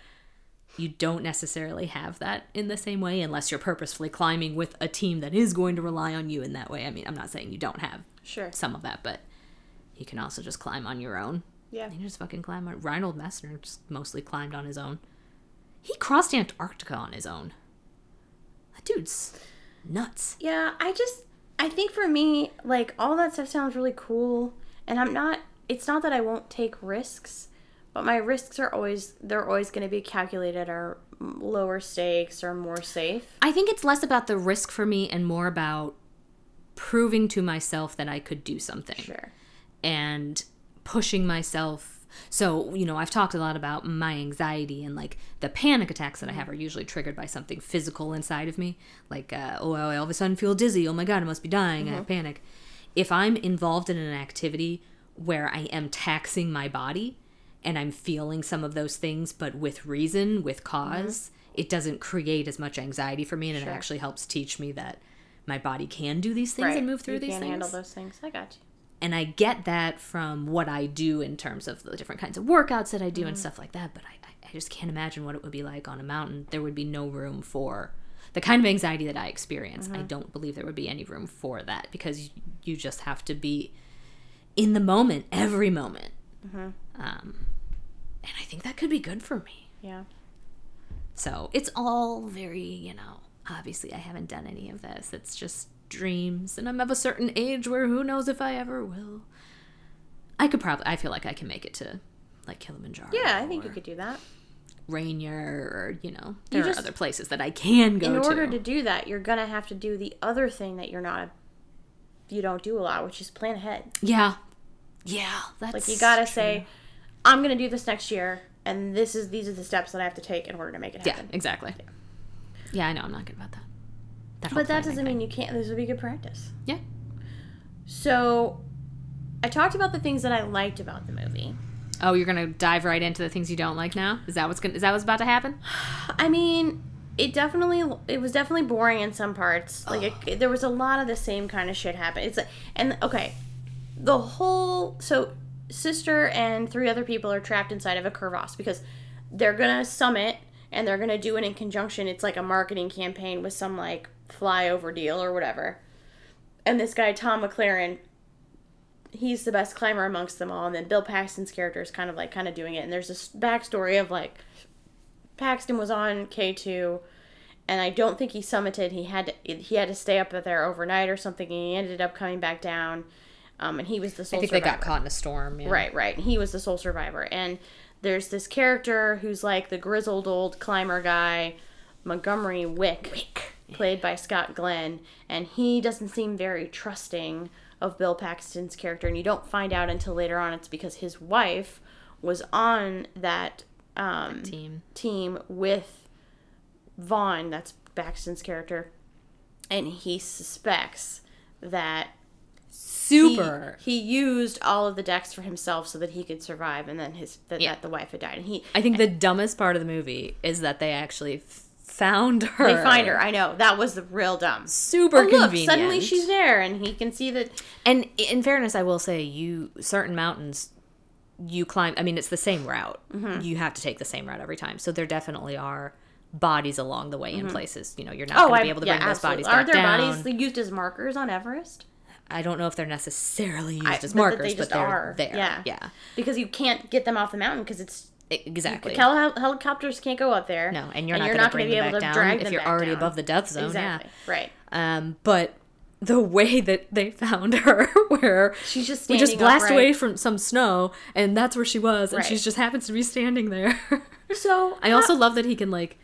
you don't necessarily have that in the same way unless you're purposefully climbing with a team that is going to rely on you in that way. I mean, I'm not saying you don't have Sure. some of that, but you can also just climb on your own. Yeah. You just fucking climb on. Reinhold Messner just mostly climbed on his own. He crossed Antarctica on his own. That dude's nuts. Yeah, I just I think for me, like all that stuff sounds really cool, and I'm not. It's not that I won't take risks, but my risks are always they're always going to be calculated or lower stakes or more safe. I think it's less about the risk for me and more about proving to myself that I could do something. Sure. and pushing myself. So, you know, I've talked a lot about my anxiety and like the panic attacks that I have are usually triggered by something physical inside of me. Like, uh, oh, I all of a sudden feel dizzy. Oh my God, I must be dying. I have panic. If I'm involved in an activity where I am taxing my body and I'm feeling some of those things, but with reason, with because it doesn't create as much anxiety for me. And Sure. it actually helps teach me that my body can do these things and move through you these can things handle those things. I got you. And I get that from what I do in terms of the different kinds of workouts that I do and Mm-hmm. stuff like that. But I, I- just can't imagine what it would be like on a mountain. There would be no room for the kind of anxiety that I experience. Mm-hmm. I don't believe there would be any room for that because you, you just have to be in the moment, every moment. Mm-hmm. Um, and I think that could be good for me. Yeah. So it's all very, you know, obviously I haven't done any of this. It's just dreams. And I'm of a certain age where who knows if I ever will. I could probably, I feel like I can make it to like Kilimanjaro. Yeah, I think you could do that. Rainier or, you know, there just- are other places that I can go In order to. to do that, you're gonna have to do the other thing that you're not you don't do a lot, which is plan ahead. yeah. Yeah. That's Like you gotta true. say, I'm gonna do this next year, and this is these are the steps that I have to take in order to make it Yeah, happen. exactly. Yeah, I know. I'm not good about that. That But that doesn't mean you can't. This would be good practice. Yeah. So, I talked about the things that I liked about the movie. Oh, you're gonna dive right into the things you don't like now? Is that what's gonna? Is that what's about to happen? I mean, it definitely it was definitely boring in some parts. Like it, there was a lot of the same kind of shit happen. It's like and okay, the whole so sister and three other people are trapped inside of a crevasse because they're gonna summit and they're gonna do it in conjunction. It's like a marketing campaign with some like flyover deal or whatever. And this guy Tom McLaren, he's the best climber amongst them all. And then Bill Paxton's character is kind of like kind of doing it. And there's this backstory of like Paxton was on K two, and I don't think he summited. He had to, he had to stay up there overnight or something, and he ended up coming back down. Um, and he was the sole I think survivor. they got caught in a storm. Yeah. Right, right. He was the sole survivor. And there's this character who's like the grizzled old climber guy, Montgomery Wick. Wick, played by Scott Glenn, and he doesn't seem very trusting of Bill Paxton's character. And you don't find out until later on it's because his wife was on that um, Team. team with Vaughn, that's Paxton's character, and he suspects that super. He, he used all of the dex for himself so that he could survive, and then his that, Yeah. that the wife had died, and he I think the dumbest part of the movie is that they actually f- found her. they find her. I know that was the real dumb. Super Oh, look, convenient. suddenly she's there, and he can see that. And in fairness, I will say, you certain mountains, you climb. I mean, it's the same route. Mm-hmm. You have to take the same route every time. So there definitely are bodies along the way in places. You know, you're not Oh, going to be able to yeah, bring those absolutely. bodies Aren't back there down. bodies used as markers on Everest? I don't know if they're necessarily used I- as but markers, they but they're are. there. Yeah. yeah, Because you can't get them off the mountain because it's exactly. heli- helicopters can't go up there. no, and you're not going to gonna be them able to down drag if you're already down. above the death zone. Exactly. Right. Um, but the way that they found her, where She's just we just blast upright. away from some snow, and that's where she was, and she just happens to be standing there. So I also love that he can like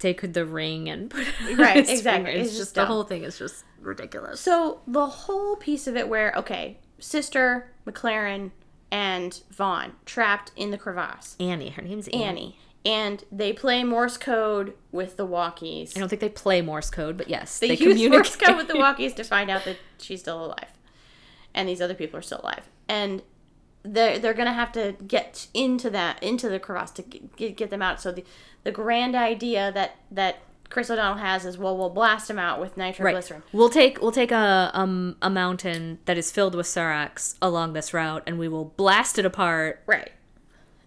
take the ring and put it Right, exactly. It's, It's just just the whole thing is just ridiculous. So the whole piece of it where okay, sister McLaren and Vaughn trapped in the crevasse. Annie, her name's Annie. Annie. And they play Morse code with the walkies. I don't think they play Morse code, but yes, They, they, use communicate. Morse code with the walkies to find out that she's still alive. And these other people are still alive. And they're, they're going to have to get into that, into the crevasse to get, get them out. So the, the grand idea that, that Chris O'Donnell has is, well, we'll blast them out with Right. nitroglycerin. We'll take we'll take a um a mountain that is filled with seracs along this route, and we will blast it apart. Right.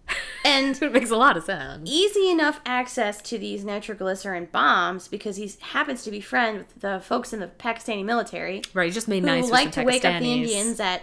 And It makes a lot of sense. easy enough access to these nitroglycerin bombs because he happens to be friend with the folks in the Pakistani military Right, you just made who nice with like to wake up the Indians at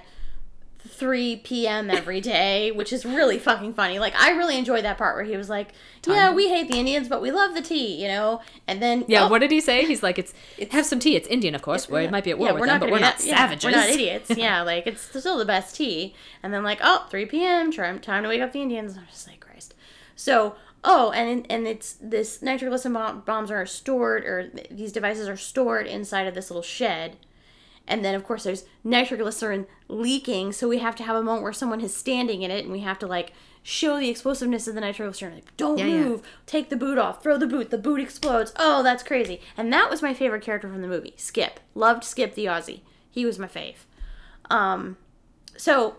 3 p.m. every day, which is really fucking funny. Like I really enjoyed that part where he was like, "Yeah, we hate the Indians, but we love the tea," you know. And then Yeah, oh, what did he say? He's like, it's, have some tea. It's Indian, of course. Well, it might be at war yeah, with them, but we're be not that- yeah, savages. we're not idiots. yeah, like it's still the best tea. And then like, oh, 3 p.m. Time time to wake up the Indians. I'm just like, Christ. So, oh, and and it's this nitroglycerin bomb, bombs are stored, or these devices are stored inside of this little shed. And then, of course, there's nitroglycerin leaking, so we have to have a moment where someone is standing in it, and we have to like show the explosiveness of the nitroglycerin. Like, don't Yeah, yeah. move, take the boot off, throw the boot, the boot explodes. Oh, that's crazy. And that was my favorite character from the movie, Skip. Loved Skip the Aussie. He was my fave. Um, so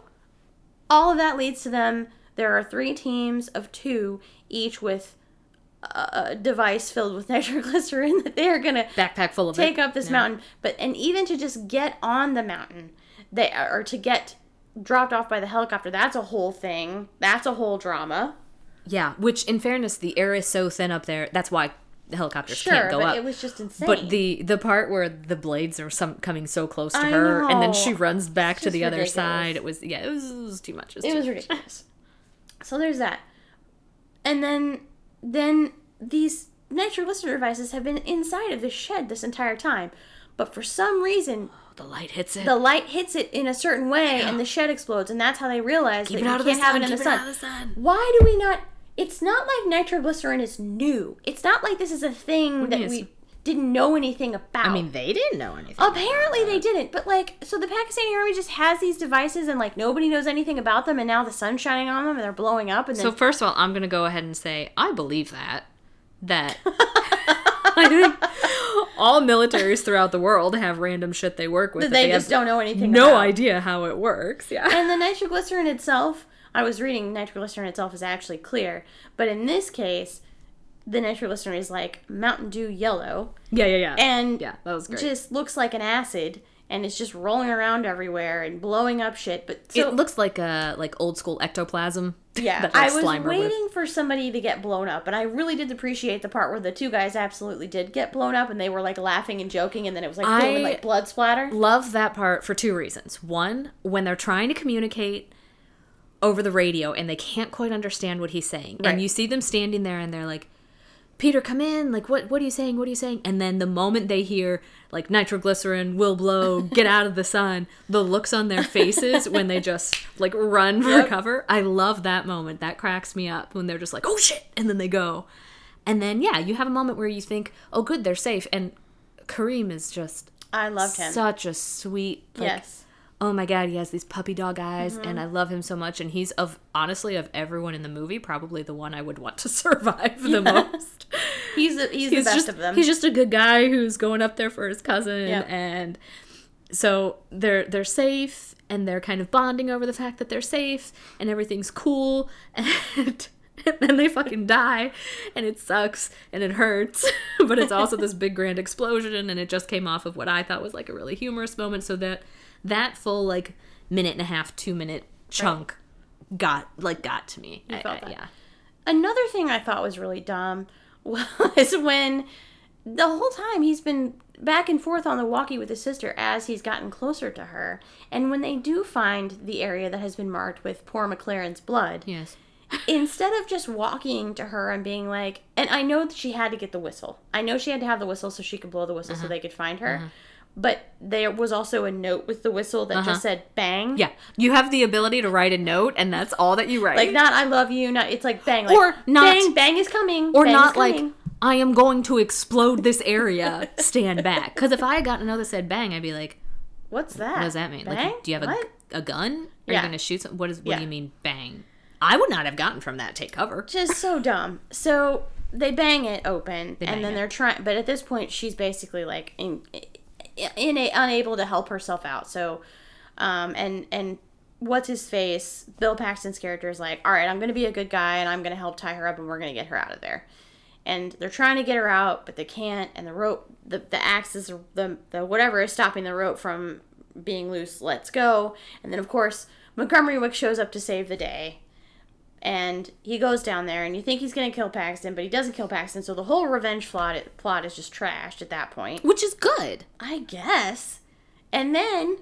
all of that leads to them. There are three teams of two, each with a device filled with nitroglycerin that they are gonna Backpack full of take it. up this Yeah. mountain. But and even to just get on the mountain, they or to get dropped off by the helicopter. That's a whole thing. That's a whole drama. Yeah, which in fairness, the air is so thin up there. That's why the helicopters Sure, can't go but up. it was just insane. But the the part where the blades are some coming so close to I her, and then she runs back to the just other ridiculous. side. It was yeah, it was, it was too much. it was much. ridiculous. so there's that. And then then these nitroglycerin devices have been inside of this shed this entire time. But for some reason, oh, The light hits it. the light hits it in a certain way and the shed explodes, and that's how they realize keep that you the can't have it in the sun. the sun. Why do we not? It's not like nitroglycerin is new. It's not like this is a thing that we? Didn't know anything about. I mean, they didn't know anything. apparently they didn't. But like, so the Pakistani army just has these devices, and like nobody knows anything about them, and now the sun's shining on them, and they're blowing up, and then So first of all, I'm gonna go ahead and say I believe that that I think all militaries throughout the world have random shit they work with. that that they just don't know anything. no about. idea how it works. Yeah. And the nitroglycerin itself, I was reading nitroglycerin itself is actually clear, but in this case, the nitroglycerin is like Mountain Dew yellow, Yeah, yeah, yeah. and yeah, that was great. just looks like an acid, and it's just rolling around everywhere and blowing up shit. But so it looks like a like old school ectoplasm. yeah, that, like, I was Slimer waiting for somebody to get blown up, and I really did appreciate the part where the two guys absolutely did get blown up, and they were like laughing and joking, and then it was like I- like blood splatter. love that part for two reasons. One, when they're trying to communicate over the radio and they can't quite understand what he's saying. Right. And you see them standing there and they're like, Peter, come in. Like, what, what are you saying? What are you saying? And then the moment they hear, like, nitroglycerin will blow, get out of the sun, the looks on their faces when they just, like, run for Yep. cover. I love that moment. That cracks me up when they're just like, oh shit. And then they go. And then, yeah, you have a moment where you think, oh, good, they're safe. And Kareem is just I loved him. such a sweet like, yes. Oh my god he has these puppy dog eyes and mm-hmm. i love him so much and he's of honestly of everyone in the movie probably the one i would want to survive the most He's the he's, the best just of them. he's just a good guy who's going up there for his cousin Yep. and so they're they're safe and they're kind of bonding over the fact that they're safe and everything's cool and, and then they fucking die and it sucks and it hurts but it's also this big grand explosion and it just came off of what i thought was like a really humorous moment so that that full like minute and a half two minute chunk got like got to me I- felt I- that. yeah Another thing I thought was really dumb was when the whole time he's been back and forth on the walkie with his sister as he's gotten closer to her. And when they do find the area that has been marked with poor McLaren's blood, yes instead of just walking to her and being like, and I know that she had to get the whistle. I know she had to have the whistle so she could blow the whistle Uh-huh. so they could find her. But there was also a note with the whistle that just said bang. Uh-huh. yeah you have the ability to write a note and that's all that you write Like not I love you, not it's like bang. Like, Or not- bang, bang is coming. or not like coming. I am going to explode this area. Stand back. Because if I had gotten a note that said bang, I'd be like, What's that? "What does that mean? Bang? Like, do you have What? a, a gun? Are Yeah. you going to shoot? Some, what is? What Yeah. do you mean bang? I would not have gotten from that. Take cover. just so dumb. So they bang it open, and then it. they're trying. But at this point, she's basically like in, in a, unable to help herself out. So, um, and and what's his face? Bill Paxton's character is like, all right, I'm gonna be a good guy, and I'm gonna help tie her up, and we're gonna get her out of there. And they're trying to get her out, but they can't. And the rope, the the axe is the the whatever is stopping the rope from being loose. Let's go. And then of course Montgomery Wick shows up to save the day and he goes down there and you think he's going to kill Paxton, but he doesn't kill Paxton, so the whole revenge plot plot is just trashed at that point. Which is good. I guess. And then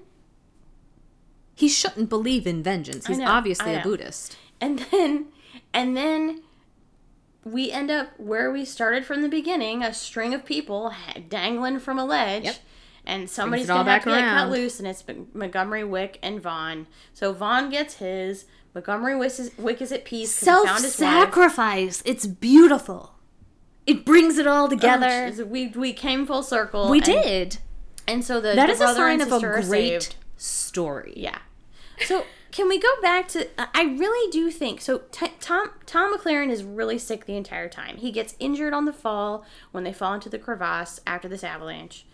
He shouldn't believe in vengeance. He's know, obviously a. Buddhist. and then and then we end up where we started from the beginning, a string of people dangling from a ledge. Yep. And somebody's gonna have to get cut loose, and it's Mon- Montgomery Wick and Vaughn. So Vaughn gets his. Montgomery Wick is, Wick is at peace because he found his wife. Self-sacrifice. It's beautiful. It brings it all Oh, together. jeez, we we came full circle. we and- did. And so the That the is a sign of a great story. Yeah. So can we go back to? I really do think so. T- Tom Tom McLaren is really sick the entire time. He gets injured on the fall when they fall into the crevasse after this avalanche,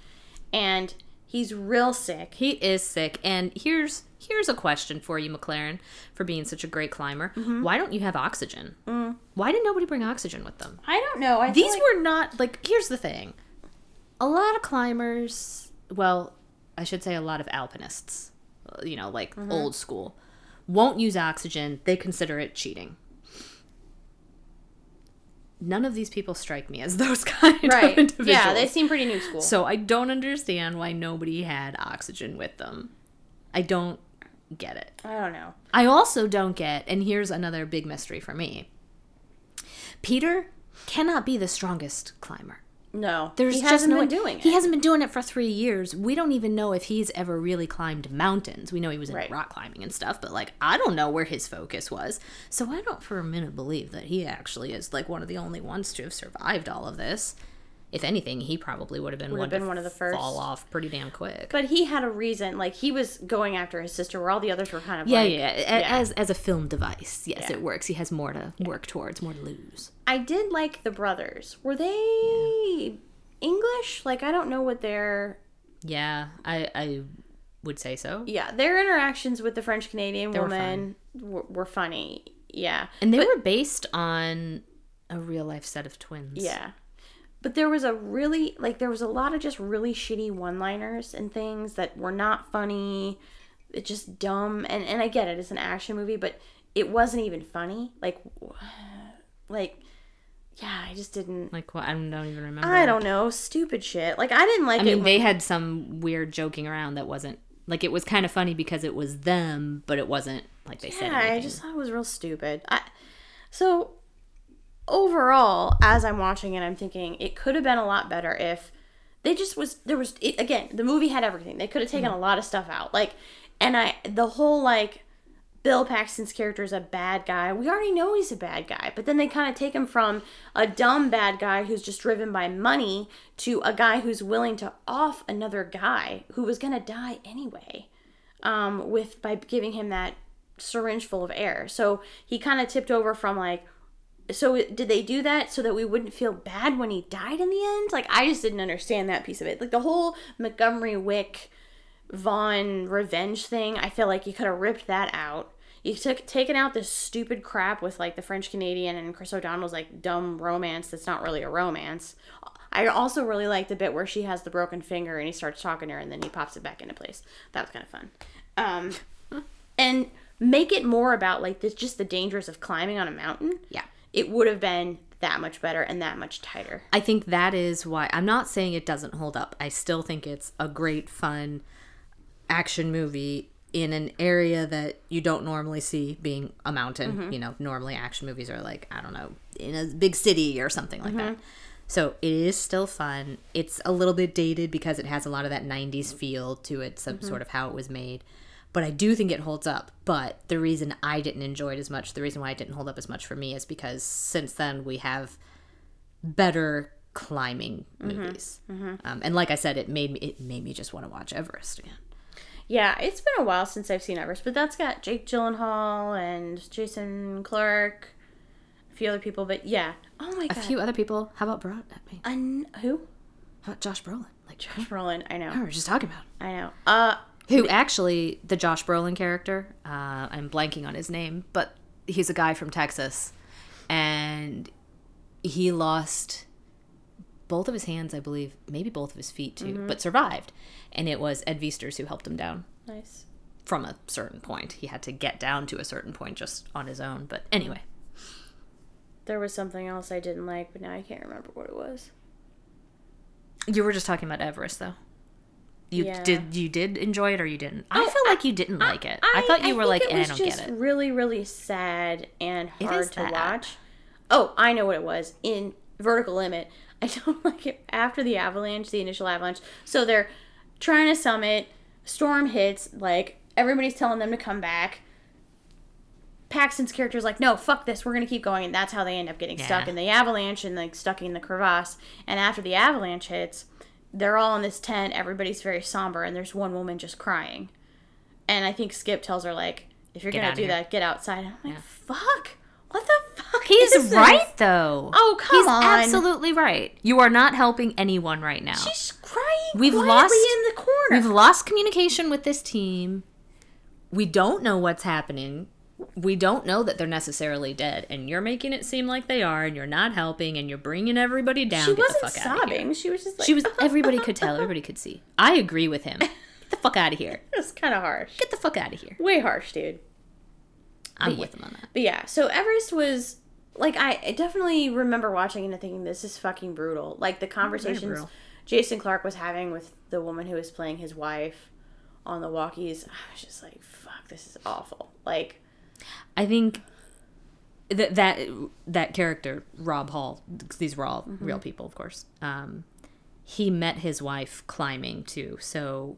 and he's real sick. He is sick, and here's here's a question for you, McLaren, for being such a great climber. Mm-hmm. Why don't you have oxygen? Mm. Why did nobody bring oxygen with them? I don't know. I These like- were not like. Here's the thing: a lot of climbers, well, I should say a lot of alpinists, uh, you know, like Mm-hmm. old school, won't use oxygen. They consider it cheating. None of these people strike me as those kind of right. individuals. Yeah, they seem pretty new school. So I don't understand why nobody had oxygen with them. I don't get it. I don't know. I also don't get, and here's another big mystery for me. Peter cannot be the strongest climber. No, There's he just hasn't no been way- doing it. He hasn't been doing it for three years. We don't even know if he's ever really climbed mountains. We know he was in Right. rock climbing and stuff, but like I don't know where his focus was. So I don't for a minute believe that he actually is like one of the only ones to have survived all of this. If anything, he probably would have been, Would one, have been one of the first. fall off pretty damn quick. But he had a reason. Like he was going after his sister, where all the others were kind of yeah, like, yeah, yeah. As as a film device, yes, Yeah. it works. He has more to work towards, more to lose. I did like the brothers. Were they English? Like I don't know what their Yeah, I I would say so. yeah their interactions with the French Canadian woman were, were funny. Yeah, And they were based on a real life set of twins. yeah. But there was a really like there was a lot of just really shitty one-liners and things that were not funny. It's just dumb and and I get it. It's an action movie, but it wasn't even funny. Like like yeah, I just didn't. Like what? I don't, even remember. I don't know, stupid shit. Like I didn't like I mean, when- they had some weird joking around that wasn't like it was kind of funny because it was them, but it wasn't like they said. Yeah, I just thought it was real stupid. I, so overall, as I'm watching it, I'm thinking it could have been a lot better if they just was there was it, again the movie had everything. They could have taken a lot of stuff out, like and I the whole like Bill Paxton's character is a bad guy. We already know he's a bad guy, but then they kind of take him from a dumb bad guy who's just driven by money to a guy who's willing to off another guy who was gonna die anyway um, with by giving him that syringe full of air. So he kind of tipped over from like, so did they do that so that we wouldn't feel bad when he died in the end? Like I just didn't understand that piece of it. Like the whole Montgomery Wick Vaughn revenge thing. I feel like you could have ripped that out. You took taken out this stupid crap with like the French Canadian and Chris O'Donnell's like dumb romance that's not really a romance. I also really like the bit where she has the broken finger and he starts talking to her and then he pops it back into place. That was kind of fun. Um, and make it more about like this, just the dangers of climbing on a mountain. Yeah. It would have been that much better and that much tighter. I think that is why I'm not saying it doesn't hold up. I still think it's a great, fun action movie in an area that you don't normally see being a mountain. Mm-hmm. You know, normally action movies are like, I don't know, in a big city or something like that. Mm-hmm. So it is still fun. It's a little bit dated because it has a lot of that 90s feel to it, some mm-hmm. sort of how it was made. But I do think it holds up. But the reason I didn't enjoy it as much, the reason why it didn't hold up as much for me is because since then we have better climbing movies. Um, and like I said, it made me it made me just want to watch Everest again. Yeah, it's been a while since I've seen Everest, but that's got Jake Gyllenhaal and Jason Clarke, a few other people. But yeah, oh my god, A few other people. How about Brad? I mean, Un- who? how about Josh Brolin? Like Josh. Brolin. I know. Oh, We were just talking about. I know. Uh, Who actually the Josh Brolin character? Uh, I'm blanking on his name, but he's a guy from Texas, and he lost both of his hands, I believe, maybe both of his feet too, but survived. And it was Ed Viesturs who helped him down nice. from a certain point. He had to get down to a certain point just on his own. But anyway, There was something else I didn't like, but now I can't remember what it was. you were just talking about Everest, though. You Yeah. did you did enjoy it or you didn't? I Oh, feel like you didn't like it. I, I thought you were like, it eh, I was don't just get it. Really, really sad and hard to sad. watch. Oh, I know what it was. In Vertical Limit, I don't like it after the avalanche, the initial avalanche. So they're trying to summit. Storm hits. Like everybody's telling them to come back. Paxton's character is like, no, fuck this, we're gonna keep going, and that's how they end up getting stuck in the avalanche and like stuck in the crevasse. And after the avalanche hits, they're all in this tent. Everybody's very somber, and there's one woman just crying. And I think Skip tells her like, if you're Get gonna do here. that, get outside. I'm like, Yeah. fuck, what the fuck? He's is this? right though. Oh, come He's on. absolutely right. You are not helping anyone right now. She's crying. We've lost- in the corner. We've lost communication with this team. We don't know what's happening. We don't know that they're necessarily dead, and you're making it seem like they are, and you're not helping, and you're bringing everybody down. she Get wasn't fuck outta here. sobbing. She was just like, She was. Everybody could tell. Everybody could see. I agree with him. Get the fuck out of here. was kind of harsh. Get the fuck out of here. Way harsh, dude. I'm with him on that. But yeah, so Everest was like I, I definitely remember watching it and thinking this is fucking brutal. Like the conversations. Jason Clarke was having with the woman who was playing his wife on the walkies. I was just like, fuck, this is awful. Like I think that that that character Rob Hall, these were all mm-hmm. real people, of course. Um, he met his wife climbing too, so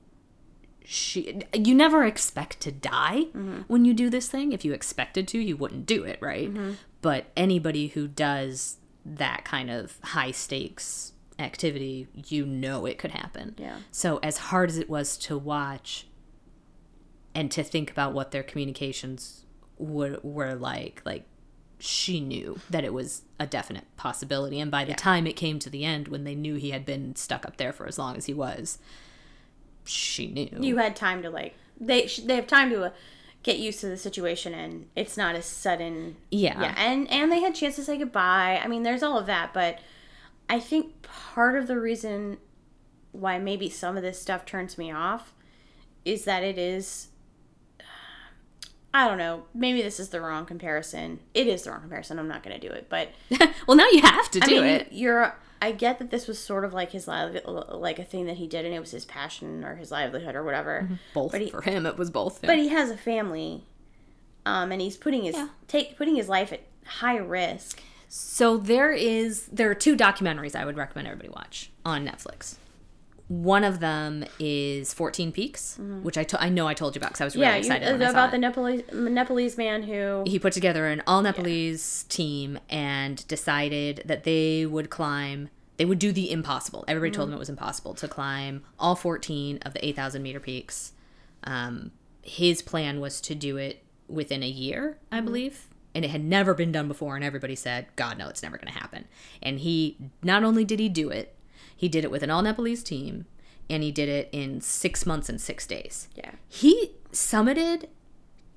she you never expect to die mm-hmm. when you do this thing. If you expected to, you wouldn't do it, right? Mm-hmm. But anybody who does that kind of high stakes activity, you know it could happen. Yeah. So as hard as it was to watch and to think about what their communications were, were like like she knew that it was a definite possibility and by the time it came to the end when they knew he had been stuck up there for as long as he was she knew you had time to like they they have time to uh, get used to the situation and it's not a sudden. yeah Yeah, and and they had chance to say goodbye. I mean, there's all of that, but I think part of the reason why maybe some of this stuff turns me off is that it is I don't know. Maybe this is the wrong comparison. It is the wrong comparison. I'm not going to do it, but well now you have to I do mean, it you're. I get that this was sort of like his live, like a thing that he did, and it was his passion or his livelihood or whatever. both but he- for him it was both But he has a family, um, and he's putting his Yeah. take putting his life at high risk. So there is there are two documentaries I would recommend everybody watch on Netflix. One of them is 14 Peaks, which I to- I know I told you about because I was really Mm-hmm. Yeah, you, excited saw about it. the Nepalese Nepalese man who he put together an all Nepalese team and decided that they would climb. They would do the impossible. Everybody told them it was impossible to climb all 14 of the 8,000 meter peaks. Um, his plan was to do it within a year, I believe. And it had never been done before, and everybody said, God, no, it's never going to happen. And he, not only did he do it, he did it with an all Nepalese team, and he did it in six months and six days. Yeah. He summited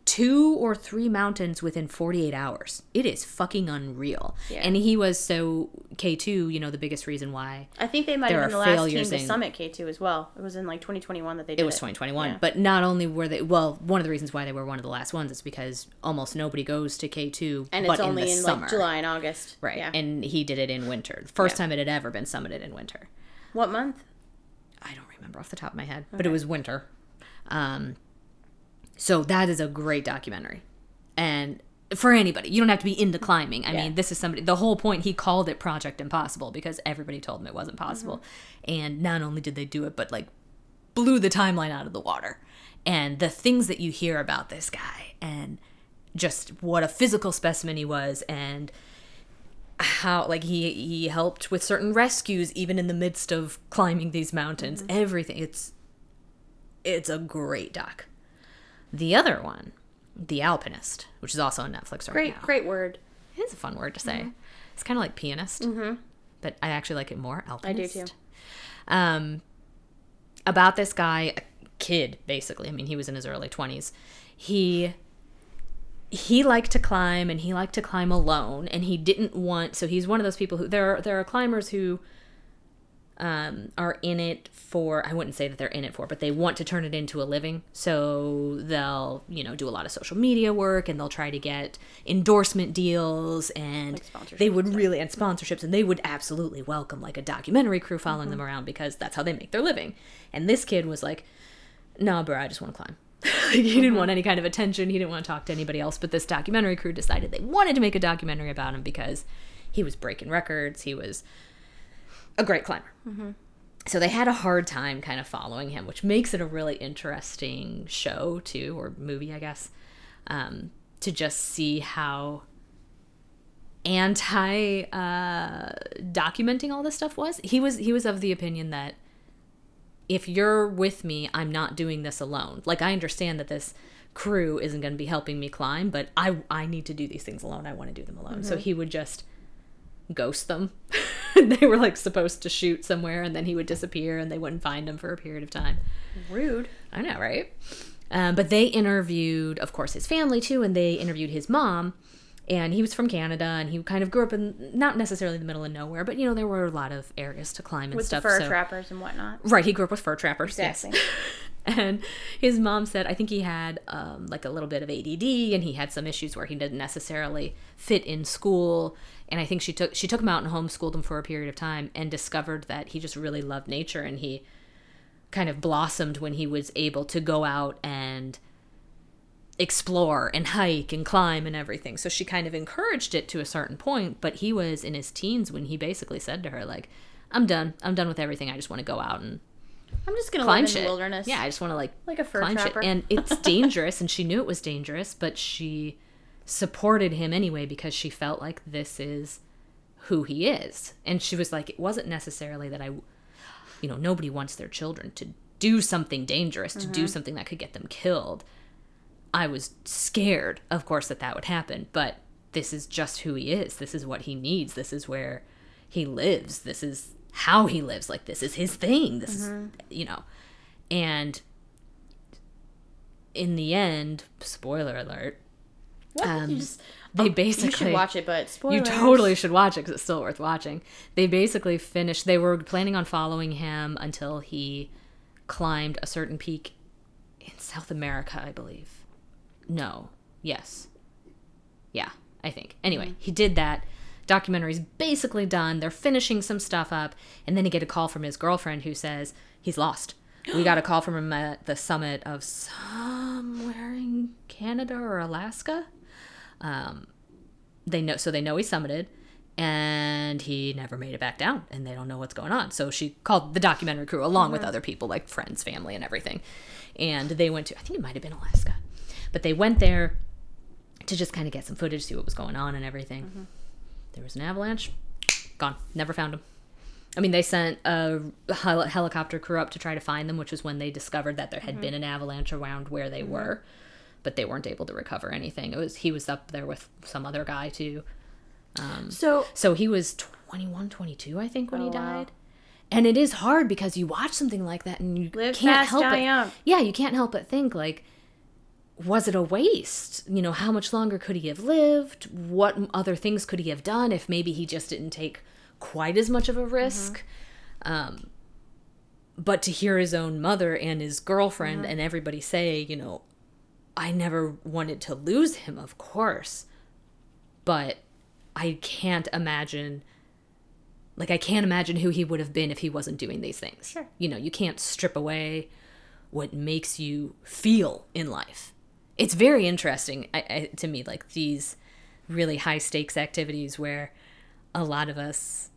two or three mountains within 48 hours. It is fucking unreal. Yeah. And he was so K2, you know, the biggest reason why I think they might have been the last team to in- summit K2 as well. It was in like 2021 that they did it It was 2021. Yeah. But not only were they, well, one of the reasons why they were one of the last ones is because almost nobody goes to K2 And but it's only in, the in, summer. like July and August. Right. Yeah. And he did it in winter. First time it had ever been summited in winter. what month? I don't remember off the top of my head, but it was winter. Um, so that is a great documentary, and for anybody, you don't have to be into climbing. I Yeah. mean, this is somebody. The whole point he called it Project Impossible because everybody told him it wasn't possible, mm-hmm. and not only did they do it, but like blew the timeline out of the water. And the things that you hear about this guy, and just what a physical specimen he was, and how like he he helped with certain rescues even in the midst of climbing these mountains mm-hmm. everything it's it's a great doc the other one the alpinist which is also on netflix right Great, now great great word. it's a fun word to say it's kind of like pianist but i actually like it more Alpinist. I do too. um, about this guy, a kid, basically. I mean, he was in his early 20s. He he liked to climb and he liked to climb alone and he didn't want so he's one of those people who there are there are climbers who um, are in it for I wouldn't say that they're in it for, but they want to turn it into a living. So they'll, you know, do a lot of social media work and they'll try to get endorsement deals and sponsorships they would really and sponsorships and they would absolutely welcome like a documentary crew following them around because that's how they make their living. And this kid was like, nah, bro, I just want to climb." he didn't want any kind of attention. He didn't want to talk to anybody else. But this documentary crew decided they wanted to make a documentary about him because he was breaking records. He was a great climber. So they had a hard time kind of following him, which makes it a really interesting show too, or movie, I guess, um, to just see how anti uh, documenting all this stuff was. He was he was of the opinion that if you're with me, I'm not doing this alone. Like I understand that this crew isn't going to be helping me climb, but I I need to do these things alone. I want to do them alone. So he would just ghost them. they were like supposed to shoot somewhere and then he would disappear and they wouldn't find him for a period of time. Rude. I know, right? Um, but they interviewed, of course, his family too, and they interviewed his mom. And he was from Canada, and he kind of grew up in not necessarily the middle of nowhere, but you know there were a lot of areas to climb and With stuff. fur so- trappers and whatnot. Right, he grew up with fur trappers. Exactly. Yes. and his mom said, I think he had um, like a little bit of ADD, and he had some issues where he didn't necessarily fit in school. And I think she took she took him out and homeschooled him for a period of time, and discovered that he just really loved nature, and he kind of blossomed when he was able to go out and explore and hike and climb and everything. So she kind of encouraged it to a certain point, but he was in his teens when he basically said to her like, "I'm done. I'm done with everything. I just want to go out and I'm just gonna climb live in shit. the wilderness. Yeah, I just want to like Like a fur climb trapper. shit, and it's dangerous, and she knew it was dangerous, but she supported him anyway because she felt like this is who he is, and she was like, it wasn't necessarily that I, you know, nobody wants their children to do something dangerous, to Mm-hmm. do something that could get them killed. I was scared, of course, that that would happen, but this is just who he is. This is what he needs. This is where he lives. This is how he lives. Like, this is his thing. This is, you know. And in the end, spoiler alert, What? Um, you just they you basically. should watch it, but spoilers. You totally should watch it because it's still worth watching. They basically finished. They were planning on following him until he climbed a certain peak in South America, I believe. No. Yes. Yeah, I think. Anyway, he did that. Documentary's basically done. They're finishing some stuff up, and then he get a call from his girlfriend who says he's lost. We got a call from him at the summit of somewhere in Canada or Alaska Um, they know so they know he summited and he never made it back down and they don't know what's going on. So she called the documentary crew along with uh-huh. other people like friends family and everything. And they went to i think it might have been alaska. But they went there to just kind of get some footage see what was going on and everything. Mm-hmm. There was an avalanche. Gone. Never found him i mean they sent a hel- helicopter crew up to try to find them which was when they discovered that there had mm-hmm. been an avalanche around where they mm-hmm. were but they weren't able to recover anything it was he was up there with some other guy too um, So so he was 21, 22, I think, when he Oh, wow. died. And it is hard because you watch something like that and you Live can't fast, help it. young. Yeah, you can't help but think like was it a waste? You know, how much longer could he have lived? What other things could he have done if maybe he just didn't take quite as much of a mm-hmm. risk? Um, but to hear his own mother and his girlfriend mm-hmm. and everybody say, you know, I never wanted to lose him, of course, but I can't imagine. Like, I can't imagine who he would have been if he wasn't doing these things. Sure. You know, you can't strip away what makes you feel in life. It's very interesting I, I, to me, like these really high stakes activities where a lot of us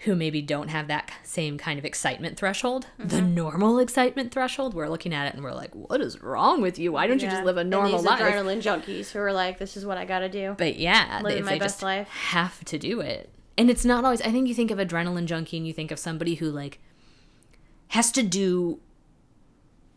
who maybe don't have that same kind of excitement threshold, the Mm-hmm. normal excitement threshold, we're looking at it and we're like, what is wrong with you? Why don't you just live a normal life? adrenaline junkies who are like, this is what I gotta do. But yeah, Living if my they best just life. have to do it. And it's not always I think you think of adrenaline junkie and you think of somebody who like has to do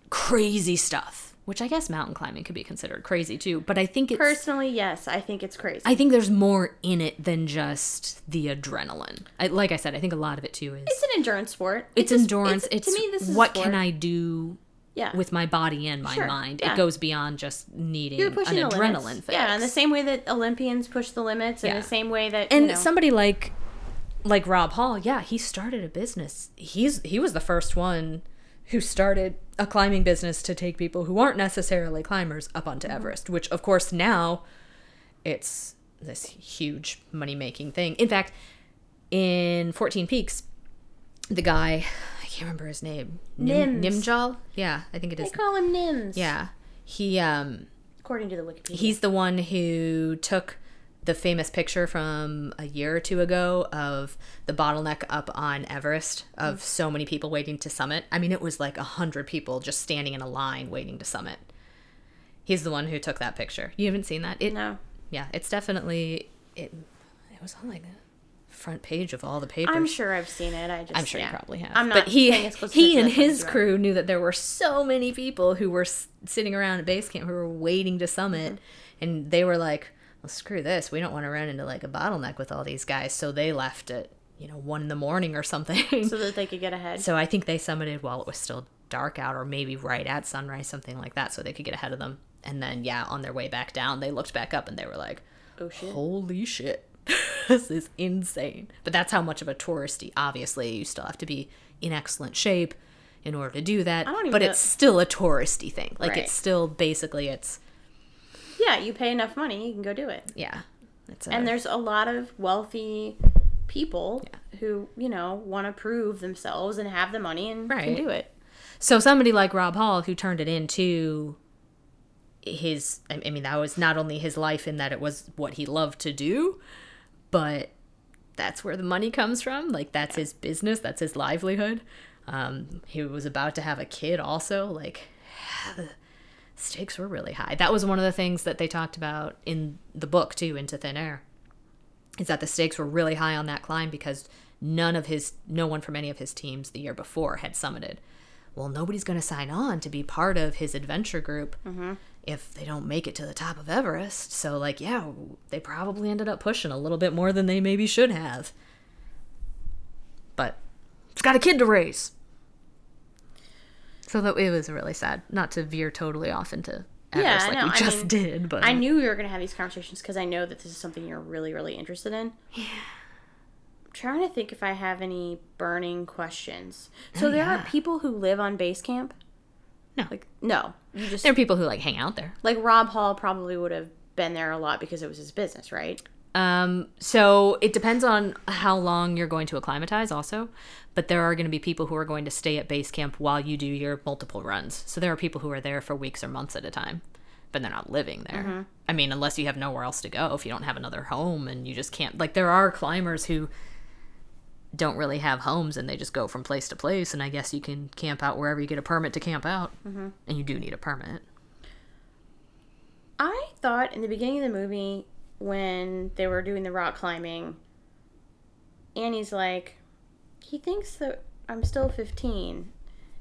crazy stuff, which I guess mountain climbing could be considered crazy too, but I think it's Personally, yes, I think it's crazy. I think there's more in it than just the adrenaline. I, like I said, I think a lot of it too is it's an endurance sport. it's, sp- endurance. It's, to me, this is what can I do yeah. with my body and my Sure, mind. yeah. It goes beyond just needing an adrenaline fix. Yeah, in the same way that Olympians push the limits, in Yeah. the same way that and you know, somebody like like Rob Hall, yeah, he started a business. He's he was the first one who started a climbing business to take people who aren't necessarily climbers up onto Mm-hmm. Everest, which of course now it's this huge money making thing. In fact, in 14 Peaks, the guy I can't remember his name. Nim, Nims. Nimjal? Yeah, I think it they is. call him Nims. Yeah. He um according to the Wikipedia. He's the one who took the famous picture from a year or two ago of the bottleneck up on Everest of so many people waiting to summit. I mean, it was like a hundred people just standing in a line waiting to summit. He's the one who took that picture. You haven't seen that? It, no. Yeah, it's definitely it. It was on like the front page of all the papers. I'm sure I've seen it. I just I'm sure yeah. you probably have. I'm not but he paying as close he and his crew knew that there were so many people who were s- sitting around at base camp who were waiting to summit, Mm-hmm. and they were like, "Well, screw this. We don't want to run into like a bottleneck with all these guys." So they left at you know one in the morning or something. so that they could get ahead. so I think they summited while it was still dark out, or maybe right at sunrise, something like that, so they could get ahead of them. And then yeah, on their way back down, they looked back up and they were like, oh shit. holy shit this is insane but that's how much of a touristy obviously you still have to be in excellent shape in order to do that I don't even but know- it's still a touristy thing like Right. it's still basically it's Yeah, you pay enough money, you can go do it. yeah. A, And there's a lot of wealthy people who, you know, want to prove themselves and have the money and can do it. so somebody like rob hall who turned it into his i mean that was not only his life in that it was what he loved to do but that's where the money comes from. Like that's his business. That's his livelihood. Um, he was about to have a kid also. Like stakes were really high. That was one of the things that they talked about in the book too into thin air is that the stakes were really high on that climb because none of his no one from any of his teams the year before had summited. Well nobody's going to sign on to be part of his adventure group mm-hmm. if they don't make it to the top of everest. So like yeah they probably ended up pushing a little bit more than they maybe should have. But it's got a kid to raise so that it was really sad not to veer totally off into Yeah, Everest I like we I just mean, did but I knew we were going to have these conversations because I know that this is something you're really, really interested in. Yeah. I'm trying to think if I have any burning questions. So Oh, there yeah. are people who live on base camp? no Like, no. You just, there are people who like hang out there like, Rob Hall probably would have been there a lot because it was his business, right? Um, so it depends on how long you're going to acclimatize also, but there are going to be people who are going to stay at base camp while you do your multiple runs. So there are people who are there for weeks or months at a time, but they're not living there. I mean, unless you have nowhere else to go, if you don't have another home and you just can't like there are climbers who don't really have homes and they just go from place to place and I guess you can camp out wherever you get a permit to camp out. And you do need a permit. I thought in the beginning of the movie when they were doing the rock climbing, Annie's like, he thinks that I'm still 15.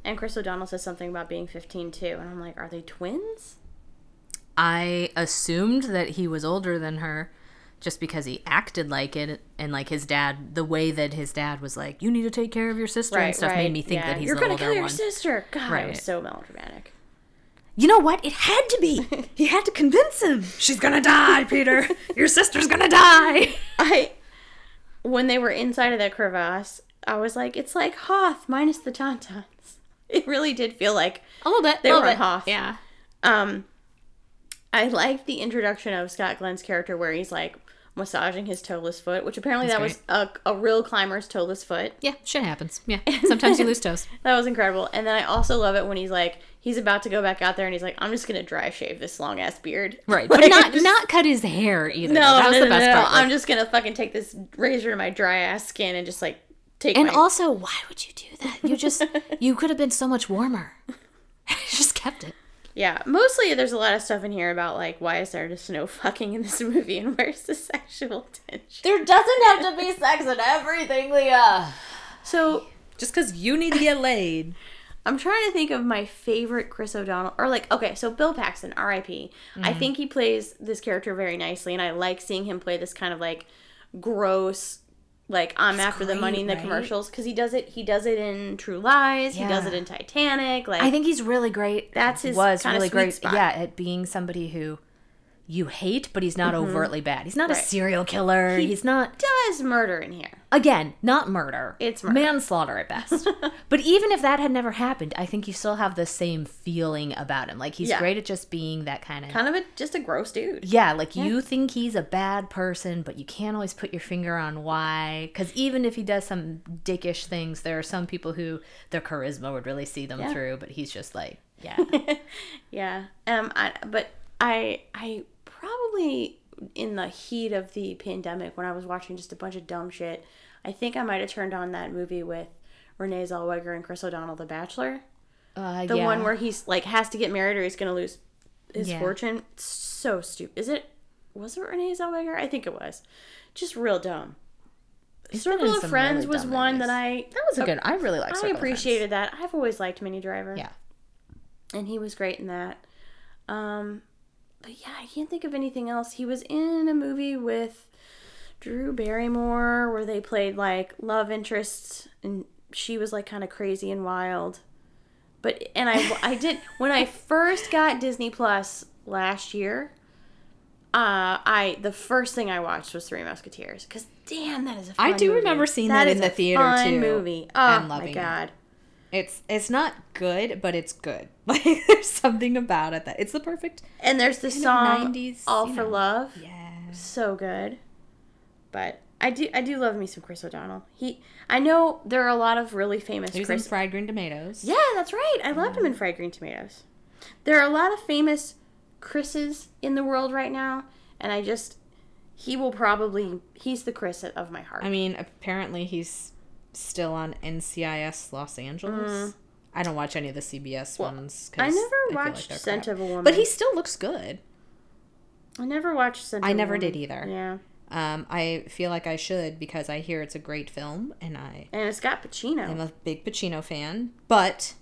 And Chris O'Donnell says something about being 15 too. And I'm like, are they twins? I assumed that he was older than her just because he acted like it and like his dad, the way that his dad was like, "You need to take care of your sister" and stuff, made me think yeah. that he's You're gonna kill your one. sister. God, it Right. was so melodramatic. You know what? It had to be. he had to convince him. She's gonna die, Peter. Your sister's gonna die. I, when they were inside of that crevasse, I was like, it's like Hoth minus the tauntauns. It really did feel like A little bit. They little were on bit. Hoth. Yeah. Um, I liked the introduction of Scott Glenn's character where he's like massaging his toeless foot, which apparently That's that was a, a real climber's toeless foot. Yeah. Shit happens. Yeah. Sometimes you lose toes. That was incredible. And then I also love it when he's like, he's about to go back out there and he's like, I'm just gonna dry shave this long ass beard. Right. But not just- not cut his hair either. No, that was no, the no, best no, no. part. I'm just gonna fucking take this razor to my dry ass skin and just like take and my also, why would you do that? You just you could have been so much warmer. just kept it. Yeah, mostly there's a lot of stuff in here about like why is there just no fucking in this movie and where's the sexual tension. There doesn't have to be sex in everything, Leah. So Just because you need to get laid. I'm trying to think of my favorite Chris O'Donnell or like okay, so Bill Paxton, R.I.P. I Mm. think he plays this character very nicely, and I like seeing him play this kind of like gross. Like I'm after the money in the right? commercials because he does it. He does it in True Lies. He does it in Titanic. Like I think he's really great. That's his was really great. spot. Yeah, at being somebody who you hate, but he's not overtly bad. He's not a serial killer. he's not does murder in here. again not murder. It's murder. manslaughter at best. but even if that had never happened, I think you still have the same feeling about him. Like he's Yeah. great at just being that kind of. Kind of a just a gross dude. yeah, like you think he's a bad person, but you can't always put your finger on why. Because even if he does some dickish things, there are some people who their charisma would really see them Yeah. through. But he's just like, yeah, Yeah. Um. I, but I I probably in the heat of the pandemic when I was watching just a bunch of dumb shit, I think I might have turned on that movie with Renee Zellweger and Chris O'Donnell, The Bachelor. uh, The yeah. one where he's like has to get married or he's gonna lose his Yeah. fortune. It's so stupid. Is it? Was it Renee Zellweger? I think it was. Just real dumb. He's Circle of Friends really was one that. I That was a good. I really like. I Circle of appreciated that. I've always liked Minnie Driver. Yeah. and he was great in that. Um, but yeah, I can't think of anything else. He was in a movie with Drew Barrymore where they played like love interests, and she was like kind of crazy and wild. But and I I did when I first got Disney Plus last year. Uh, I the first thing I watched was Three Musketeers because damn, that is a I do movie. remember seeing that in the theater, too, Movie, oh and my god. it. It's it's not good, but it's good. Like there's something about it that it's the perfect. And there's the song 90s, "All for know. Love." Yeah. so good. But I do I do love me some Chris O'Donnell. He I know there are a lot of really famous He was Chris. in Fried Green Tomatoes. yeah, that's right. I loved him in Fried Green Tomatoes. There are a lot of famous Chris's in the world right now, and I just he will probably he's the Chris of my heart. I mean, apparently he's still on NCIS Los Angeles. I don't watch any of the CBS ones. I never like watched they're Scent crap. of a Woman. but he still looks good. I never watched Scent I of a never Woman. did either. Yeah, Um, I feel like I should because I hear it's a great film, and I and it's got Pacino. I'm a big Pacino fan. But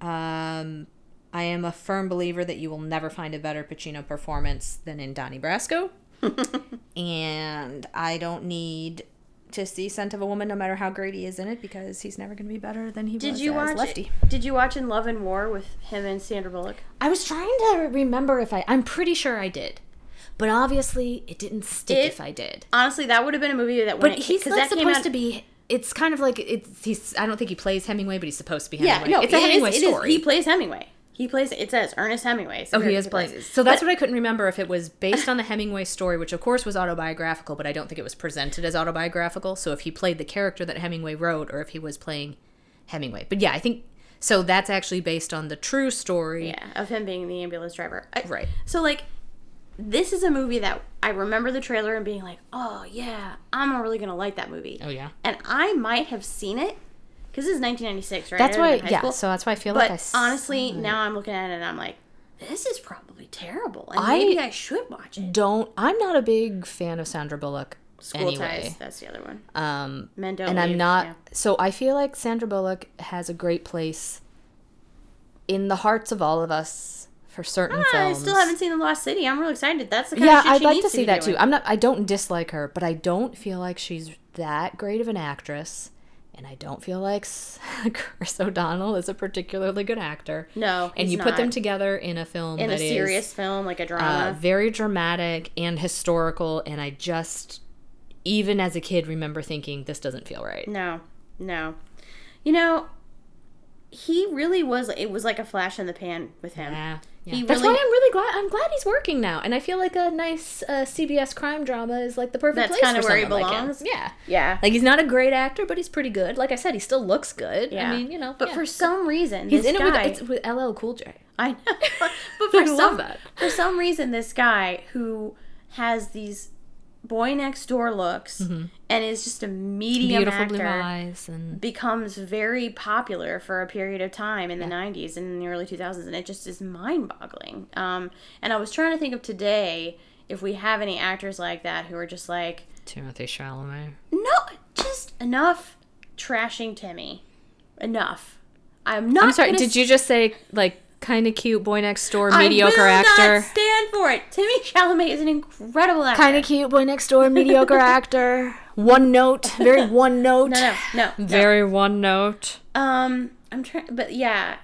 um, I am a firm believer that you will never find a better Pacino performance than in Donnie Brasco. and I don't need to see Scent of a Woman, no matter how great he is in it, because he's never going to be better than he did was you as watch? Lefty. Did you watch In Love and War with him and Sandra Bullock? I was trying to remember if I. I'm pretty sure I did, but obviously it didn't stick It- if I did. Honestly, that would have been a movie that when But it, he's 'cause like supposed out- to be. It's kind of like it's. He's. I don't think he plays Hemingway, but he's supposed to be Yeah, Hemingway. no, it's a it is- Hemingway it is- story. he plays Hemingway. He plays. It says Ernest Hemingway. so Oh, he is playing. So that's But- what I couldn't remember if it was based on the Hemingway story, which of course was autobiographical, but I don't think it was presented as autobiographical. So if he played the character that Hemingway wrote, or if he was playing Hemingway. But yeah, I think so. That's actually based on the true story. Yeah, of him being the ambulance driver. I- Right. So like, this is a movie that I remember the trailer and being like, oh yeah, I'm really gonna like that movie. Oh yeah. And I might have seen it because this is 1996, right? That's why. was in high Yeah. school. So that's why I feel But like I. honestly, now I'm looking at it and I'm like, this is probably terrible, and I- maybe I should watch it. don't. I'm not a big fan of Sandra Bullock. School anyway. ties. That's the other one. Um, Men don't. and I'm not. yeah. So I feel like Sandra Bullock has a great place in the hearts of all of us for certain I films. I still haven't seen The Lost City. I'm really excited. That's the kind Yeah, of shit I'd like to see be that doing. too. I'm not. I don't dislike her, but I don't feel like she's that great of an actress, and I don't feel like Chris O'Donnell is a particularly good actor. No, and you put them together in a film in a that is, serious film, like a uh, drama. very dramatic and historical, and I just, even as a kid, remember thinking this doesn't feel right. no, no. You know, he really was. It was like a flash in the pan with him. Yeah. Yeah. That's really- why I'm really glad. I'm glad he's working now, and I feel like a nice uh, CBS crime drama is like the perfect That's place kinda for where he someone like him. belongs. Yeah. Yeah. Like he's not a great actor, but he's pretty good. Like I said, he still looks good. Yeah. I mean, you know. But yeah. for some reason, he's this in it with it's with LL Cool J. I know. but for I love some that. for some reason, this guy who has these boy next door looks and is just a medium Mm-hmm. Beautiful blue actor eyes and becomes very popular for a period of time in the 90s and in the early 2000s and it just is mind-boggling um, and i was trying to think of today if we have any actors like that who are just like Timothy Chalamet. no just enough trashing timmy enough i'm not I'm sorry. Did you just say like kind of cute boy next door mediocre actor? Not stand for it. Timmy Chalamet is an incredible actor. Kind of cute boy next door mediocre actor. One note, very one note. No, no, no. no. Very one note. Um, I'm trying, but yeah,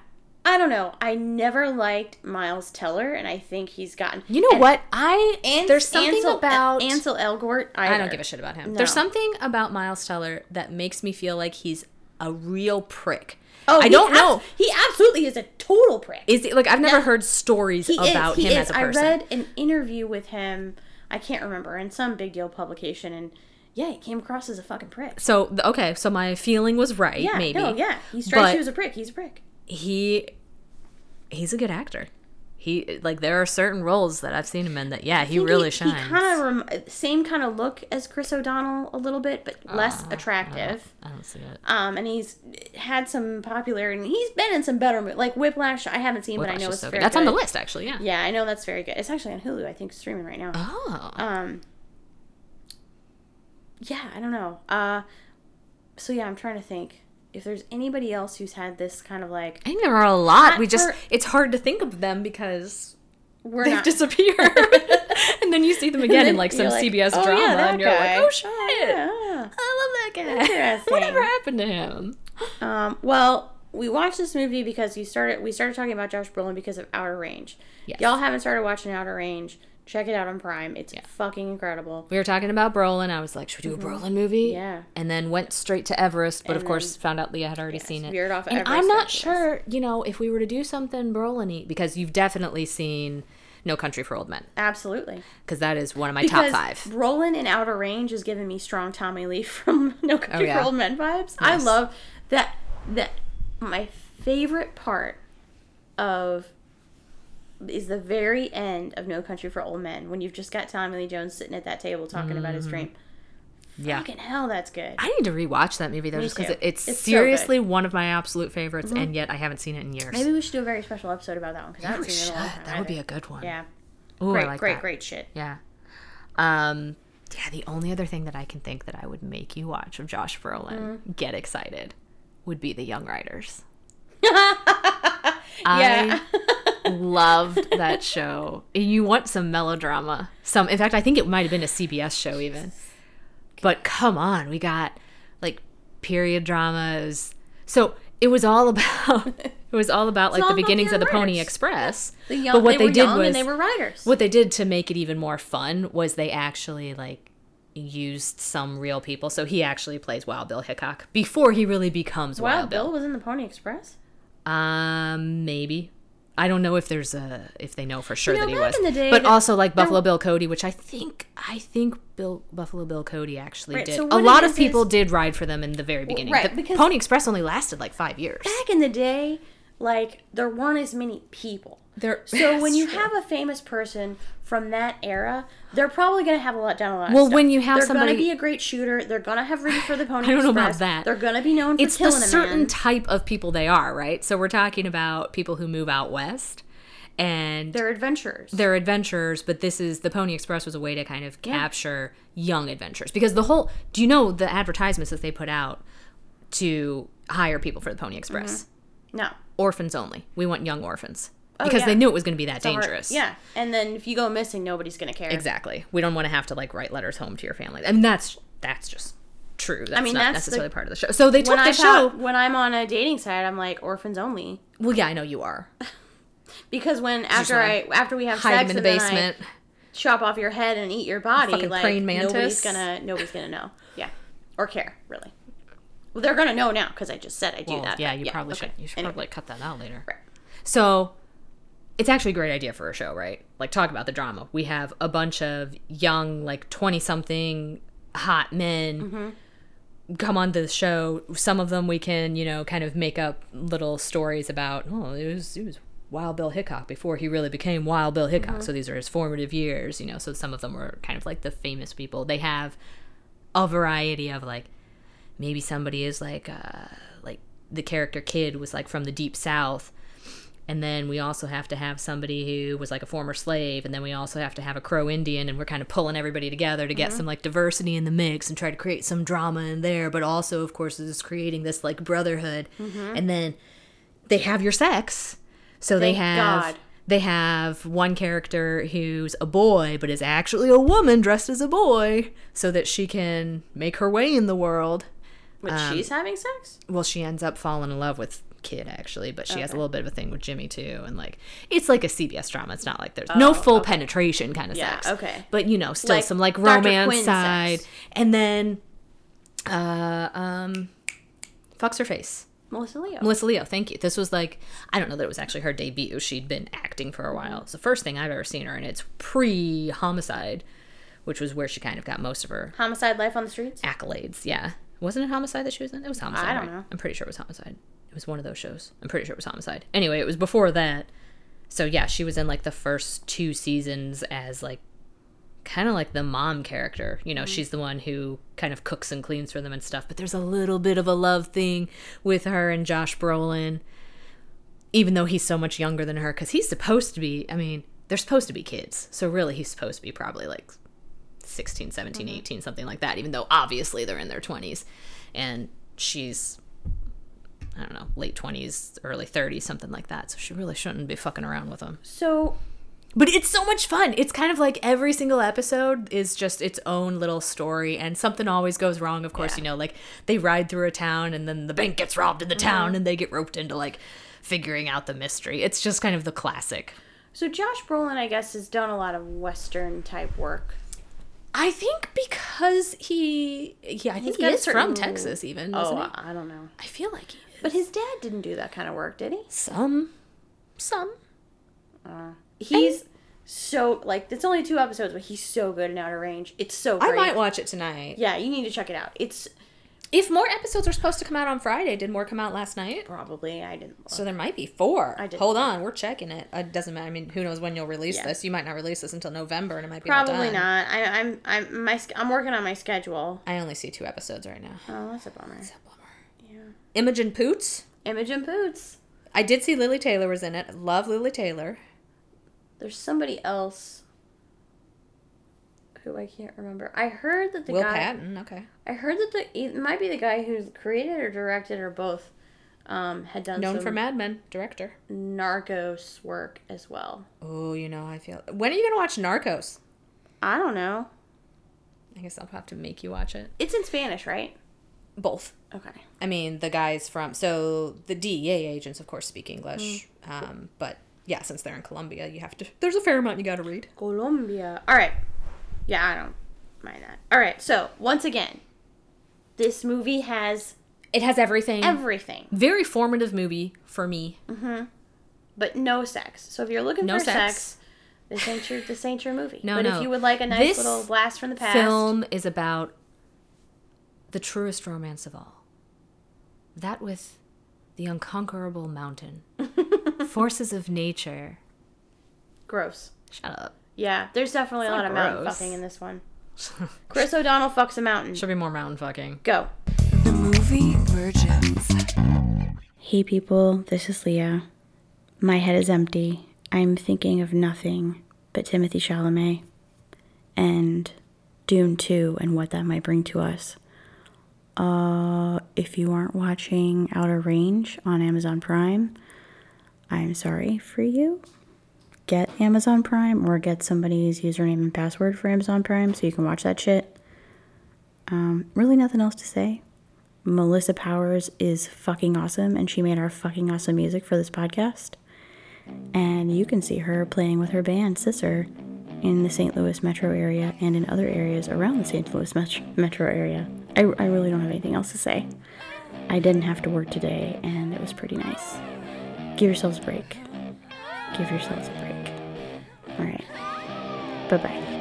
I don't know. I never liked Miles Teller, and I think he's gotten. You know and what? I Ans- there's something Ansel, about Ansel Elgort. I don't give a shit about him. There's something about Miles Teller that makes me feel like he's a real prick. Oh, I don't abs- know. He absolutely is a total prick. Is he like I've never No. heard stories about is. Him is. as a person. I read an interview with him. I can't remember in some big deal publication, and yeah, he came across as a fucking prick. so okay, so my feeling was right. Yeah, maybe. no, yeah, he strikes you as a prick. He's a prick. he he's a good actor. He like there are certain roles that I've seen him in that yeah he really he, shines. He kind of rem- same kind of look as Chris O'Donnell a little bit, but less attractive. I don't see it. Um, and he's had some popularity. and He's been in some better movies, like Whiplash. I haven't seen, but I know it's so very good. That's on the list actually. Yeah. Yeah, I know that's very good. It's actually on Hulu. I think streaming right now. Oh. Um, yeah, I don't know. Uh, so yeah, I'm trying to think if there's anybody else who's had this kind of like I think there are a lot. We just it's hard to think of them because we're they've not. disappeared. and then you see them again in like some like, CBS "Oh, drama yeah, and you're guy." like, "Oh shit. Yeah. I love that guy. Whatever happened to him? Um, well, we watched this movie because you started. We started talking about Josh Brolin because of Outer Range. Yes. Y'all haven't started watching Outer Range. Check it out on Prime. It's fucking incredible. We were talking about Brolin. I was like, should we do a Brolin movie? Mm-hmm. Yeah. And then went straight to Everest, but of course found out Leah had already seen it. veered off and Everest I'm not sure, you know, if we were to do something Brolin because you've definitely seen No Country for Old Men Absolutely. because that is one of my Because top five. Brolin in Outer Range is giving me strong Tommy Lee from No Country Oh, yeah. for Old Men vibes. I love that. That my favorite part of is the very end of No Country for Old Men when you've just got Tommy Lee Jones sitting at that table talking about his dream. Mm-hmm. Yeah. Fucking hell, that's good. I need to rewatch that movie though, Me just because it's, It's so seriously one of my absolute favorites, and yet I haven't seen it in years. Maybe we should do a very special episode about that one because I haven't seen it in a long should. time. That would be a good one. yeah. Ooh, Great, like great, that. great shit. Yeah. Um. Yeah. The only other thing that I can think that I would make you watch of Josh Brolin Mm. get excited would be The Young Riders. Yeah. I loved that show. You want some melodrama. Some in fact I think it might have been a CBS show even. But come on, we got like period dramas. So it was all about it was all about like all the beginnings of the Pony. Express. The young, but what they, they, were did was and they were writers. what they did to make it even more fun was they actually like used some real people. So he actually plays Wild Bill Hickok before he really becomes Wild Wild, Bill was in the Pony Express. um, maybe. I don't know if there's a if they know for sure You know, that he back was. in the day, but also like Buffalo Bill Cody, which I think I think Bill Buffalo Bill Cody actually Right, did. so a lot of people is- did ride for them in the very beginning. right, the because- Pony Express only lasted like five years. Back in the day, like there weren't as many people. There- So when you true. have a famous person from that era, they're probably going to have a lot done a lot. Well, when you have somebody. they're going to be a great shooter. They're going to have room for the Pony I don't know about that. They're going to be known for it's the certain type of people they are, right? So we're talking about people who move out west and they're adventurers. they're adventurers, but this is the Pony Express was a way to kind of capture young adventurers because the whole do you know the advertisements that they put out to hire people for the Pony Express? Mm-hmm. no. Orphans only. We want young orphans. Oh, because yeah. they knew it was going to be that It's a hard- dangerous. Yeah, and then if you go missing, nobody's gonna care. Exactly. We don't want to have to like write letters home to your family. I mean, that's that's just true. That's mean, not that's the- necessarily part of the show. So they took the I show. when I'm on a dating site, I'm like orphans only. Well, yeah, I know you are. Because when after I after we have Hide sex in the and I basement. chop off your head and eat your body, like nobody's gonna nobody's gonna know. Yeah, or care really. Well, they're gonna know now because I just said I do Well, that. yeah, you probably okay. should. You should Anyway. probably cut that out later. Right. So it's actually a great idea for a show, right? Like talk about the drama. We have a bunch of young, like twenty something hot men Mm-hmm. come on the show. Some of them we can, you know, kind of make up little stories about. Oh, it was it was Wild Bill Hickok before he really became Wild Bill Hickok. Mm-hmm. So these are his formative years, you know. So some of them were kind of like the famous people. They have a variety of like maybe somebody is like uh like the character kid was like from the deep south and then we also have to have somebody who was like a former slave and then we also have to have a crow indian and we're kind of pulling everybody together to get some like diversity in the mix and try to create some drama in there. But also of course is creating this like brotherhood. And then they have your sex. So they have God. they have one character who's a boy but is actually a woman dressed as a boy so that she can make her way in the world. But Um, she's having sex. well she ends up falling in love with kid actually but she has a little bit of a thing with jimmy too and like it's like a cbs drama it's not like there's no full penetration kind of Oh, Yeah, sex okay. but you know still Like some like romance side sex. and then uh um fucks her face Melissa Leo. Melissa Leo, thank you. This was like I don't know that it was actually her debut. She'd been acting for a while. It's the first thing I've ever seen her, and it's pre Homicide, which was where she kind of got most of her Homicide Life on the Streets. accolades. Yeah, wasn't it Homicide that she was in? It was Homicide. I don't right? know. I'm pretty sure it was Homicide. It was one of those shows. I'm pretty sure it was Homicide. Anyway, it was before that. So yeah, she was in like the first two seasons as like kind of like the mom character. You know, mm-hmm. she's the one who kind of cooks and cleans for them and stuff. But there's a little bit of a love thing with her and Josh Brolin, even though he's so much younger than her, because he's supposed to be. I mean, they're supposed to be kids, so really he's supposed to be probably like 16, 17, mm-hmm. 18, something like that, even though obviously they're in their 20s. And she's, I don't know, late 20s, early 30s, something like that. So she really shouldn't be fucking around with him. So But it's so much fun. It's kind of like every single episode is just its own little story, and something always goes wrong. Of course, Yeah. you know, like they ride through a town, and then the bank gets robbed in the town, mm-hmm. and they get roped into like figuring out the mystery. It's just kind of the classic. so Josh Brolin, I guess, has done a lot of Western type work. I think because he, yeah, I think he got a is from Texas, even. Oh, Isn't he? I don't know. I feel like he is. But his dad didn't do that kind of work, did he? some, some. Uh, He's so like it's only two episodes, but he's so good in Outer Range. It's so I might watch it tonight. yeah, you need to check it out. It's If more episodes are supposed to come out on Friday, did more come out last night? probably I didn't. Look. So there might be four. I didn't Hold on, we're checking it. It doesn't matter. I mean, who knows when you'll release Yeah. this? You might not release this until November, and it might be probably not. I, I'm I'm my I'm working on my schedule. I only see two episodes right now. Oh, that's a bummer. Yeah. Imogen Poots. Imogen Poots. I did see Lili Taylor was in it. Love Lili Taylor. There's somebody else who I can't remember. I heard that the Will guy. Patton. Okay. I heard that the it might be the guy who's created or directed or both. Um, had done Known for Mad Men. Director. Narcos work as well. Oh, you know, I feel. When are you gonna watch Narcos? I don't know. I guess I'll have to make you watch it. It's in Spanish, right? Both. Okay. I mean, the guys from so the DEA agents, of course, speak English. Um, but yeah, since they're in Colombia, you have to. There's a fair amount you got to read. Colombia. All right. Yeah, I don't mind that. All right. So once again, this movie has It has everything. everything, Very formative movie for me. Mm-hmm. But no sex. So if you're looking No for sex. sex, this ain't your this ain't your movie. No, but no. if you would like a nice This little blast from the past, Film is about the truest romance of all. That with the unconquerable mountain, forces of nature. gross. Shut up. Yeah, there's definitely a lot not of mountain fucking in this one. Chris O'Donnell fucks a mountain. Should be more mountain fucking. Go. The movie Virgins. Hey people, this is Leah. My head is empty. I'm thinking of nothing but Timothy Chalamet and Dune 2 and what that might bring to us. Uh, if you aren't watching Outer Range on Amazon Prime, I'm sorry for you. Get Amazon Prime or get somebody's username and password for Amazon Prime so you can watch that shit. Um, really, nothing else to say. Melissa Powers is fucking awesome, and she made our fucking awesome music for this podcast. And you can see her playing with her band, Sisser, in the St. Louis metro area and in other areas around the St. Louis met- metro area. I, I really don't have anything else to say. I didn't have to work today, and it was pretty nice. Give yourselves a break. Give yourselves a break. All right. Bye bye.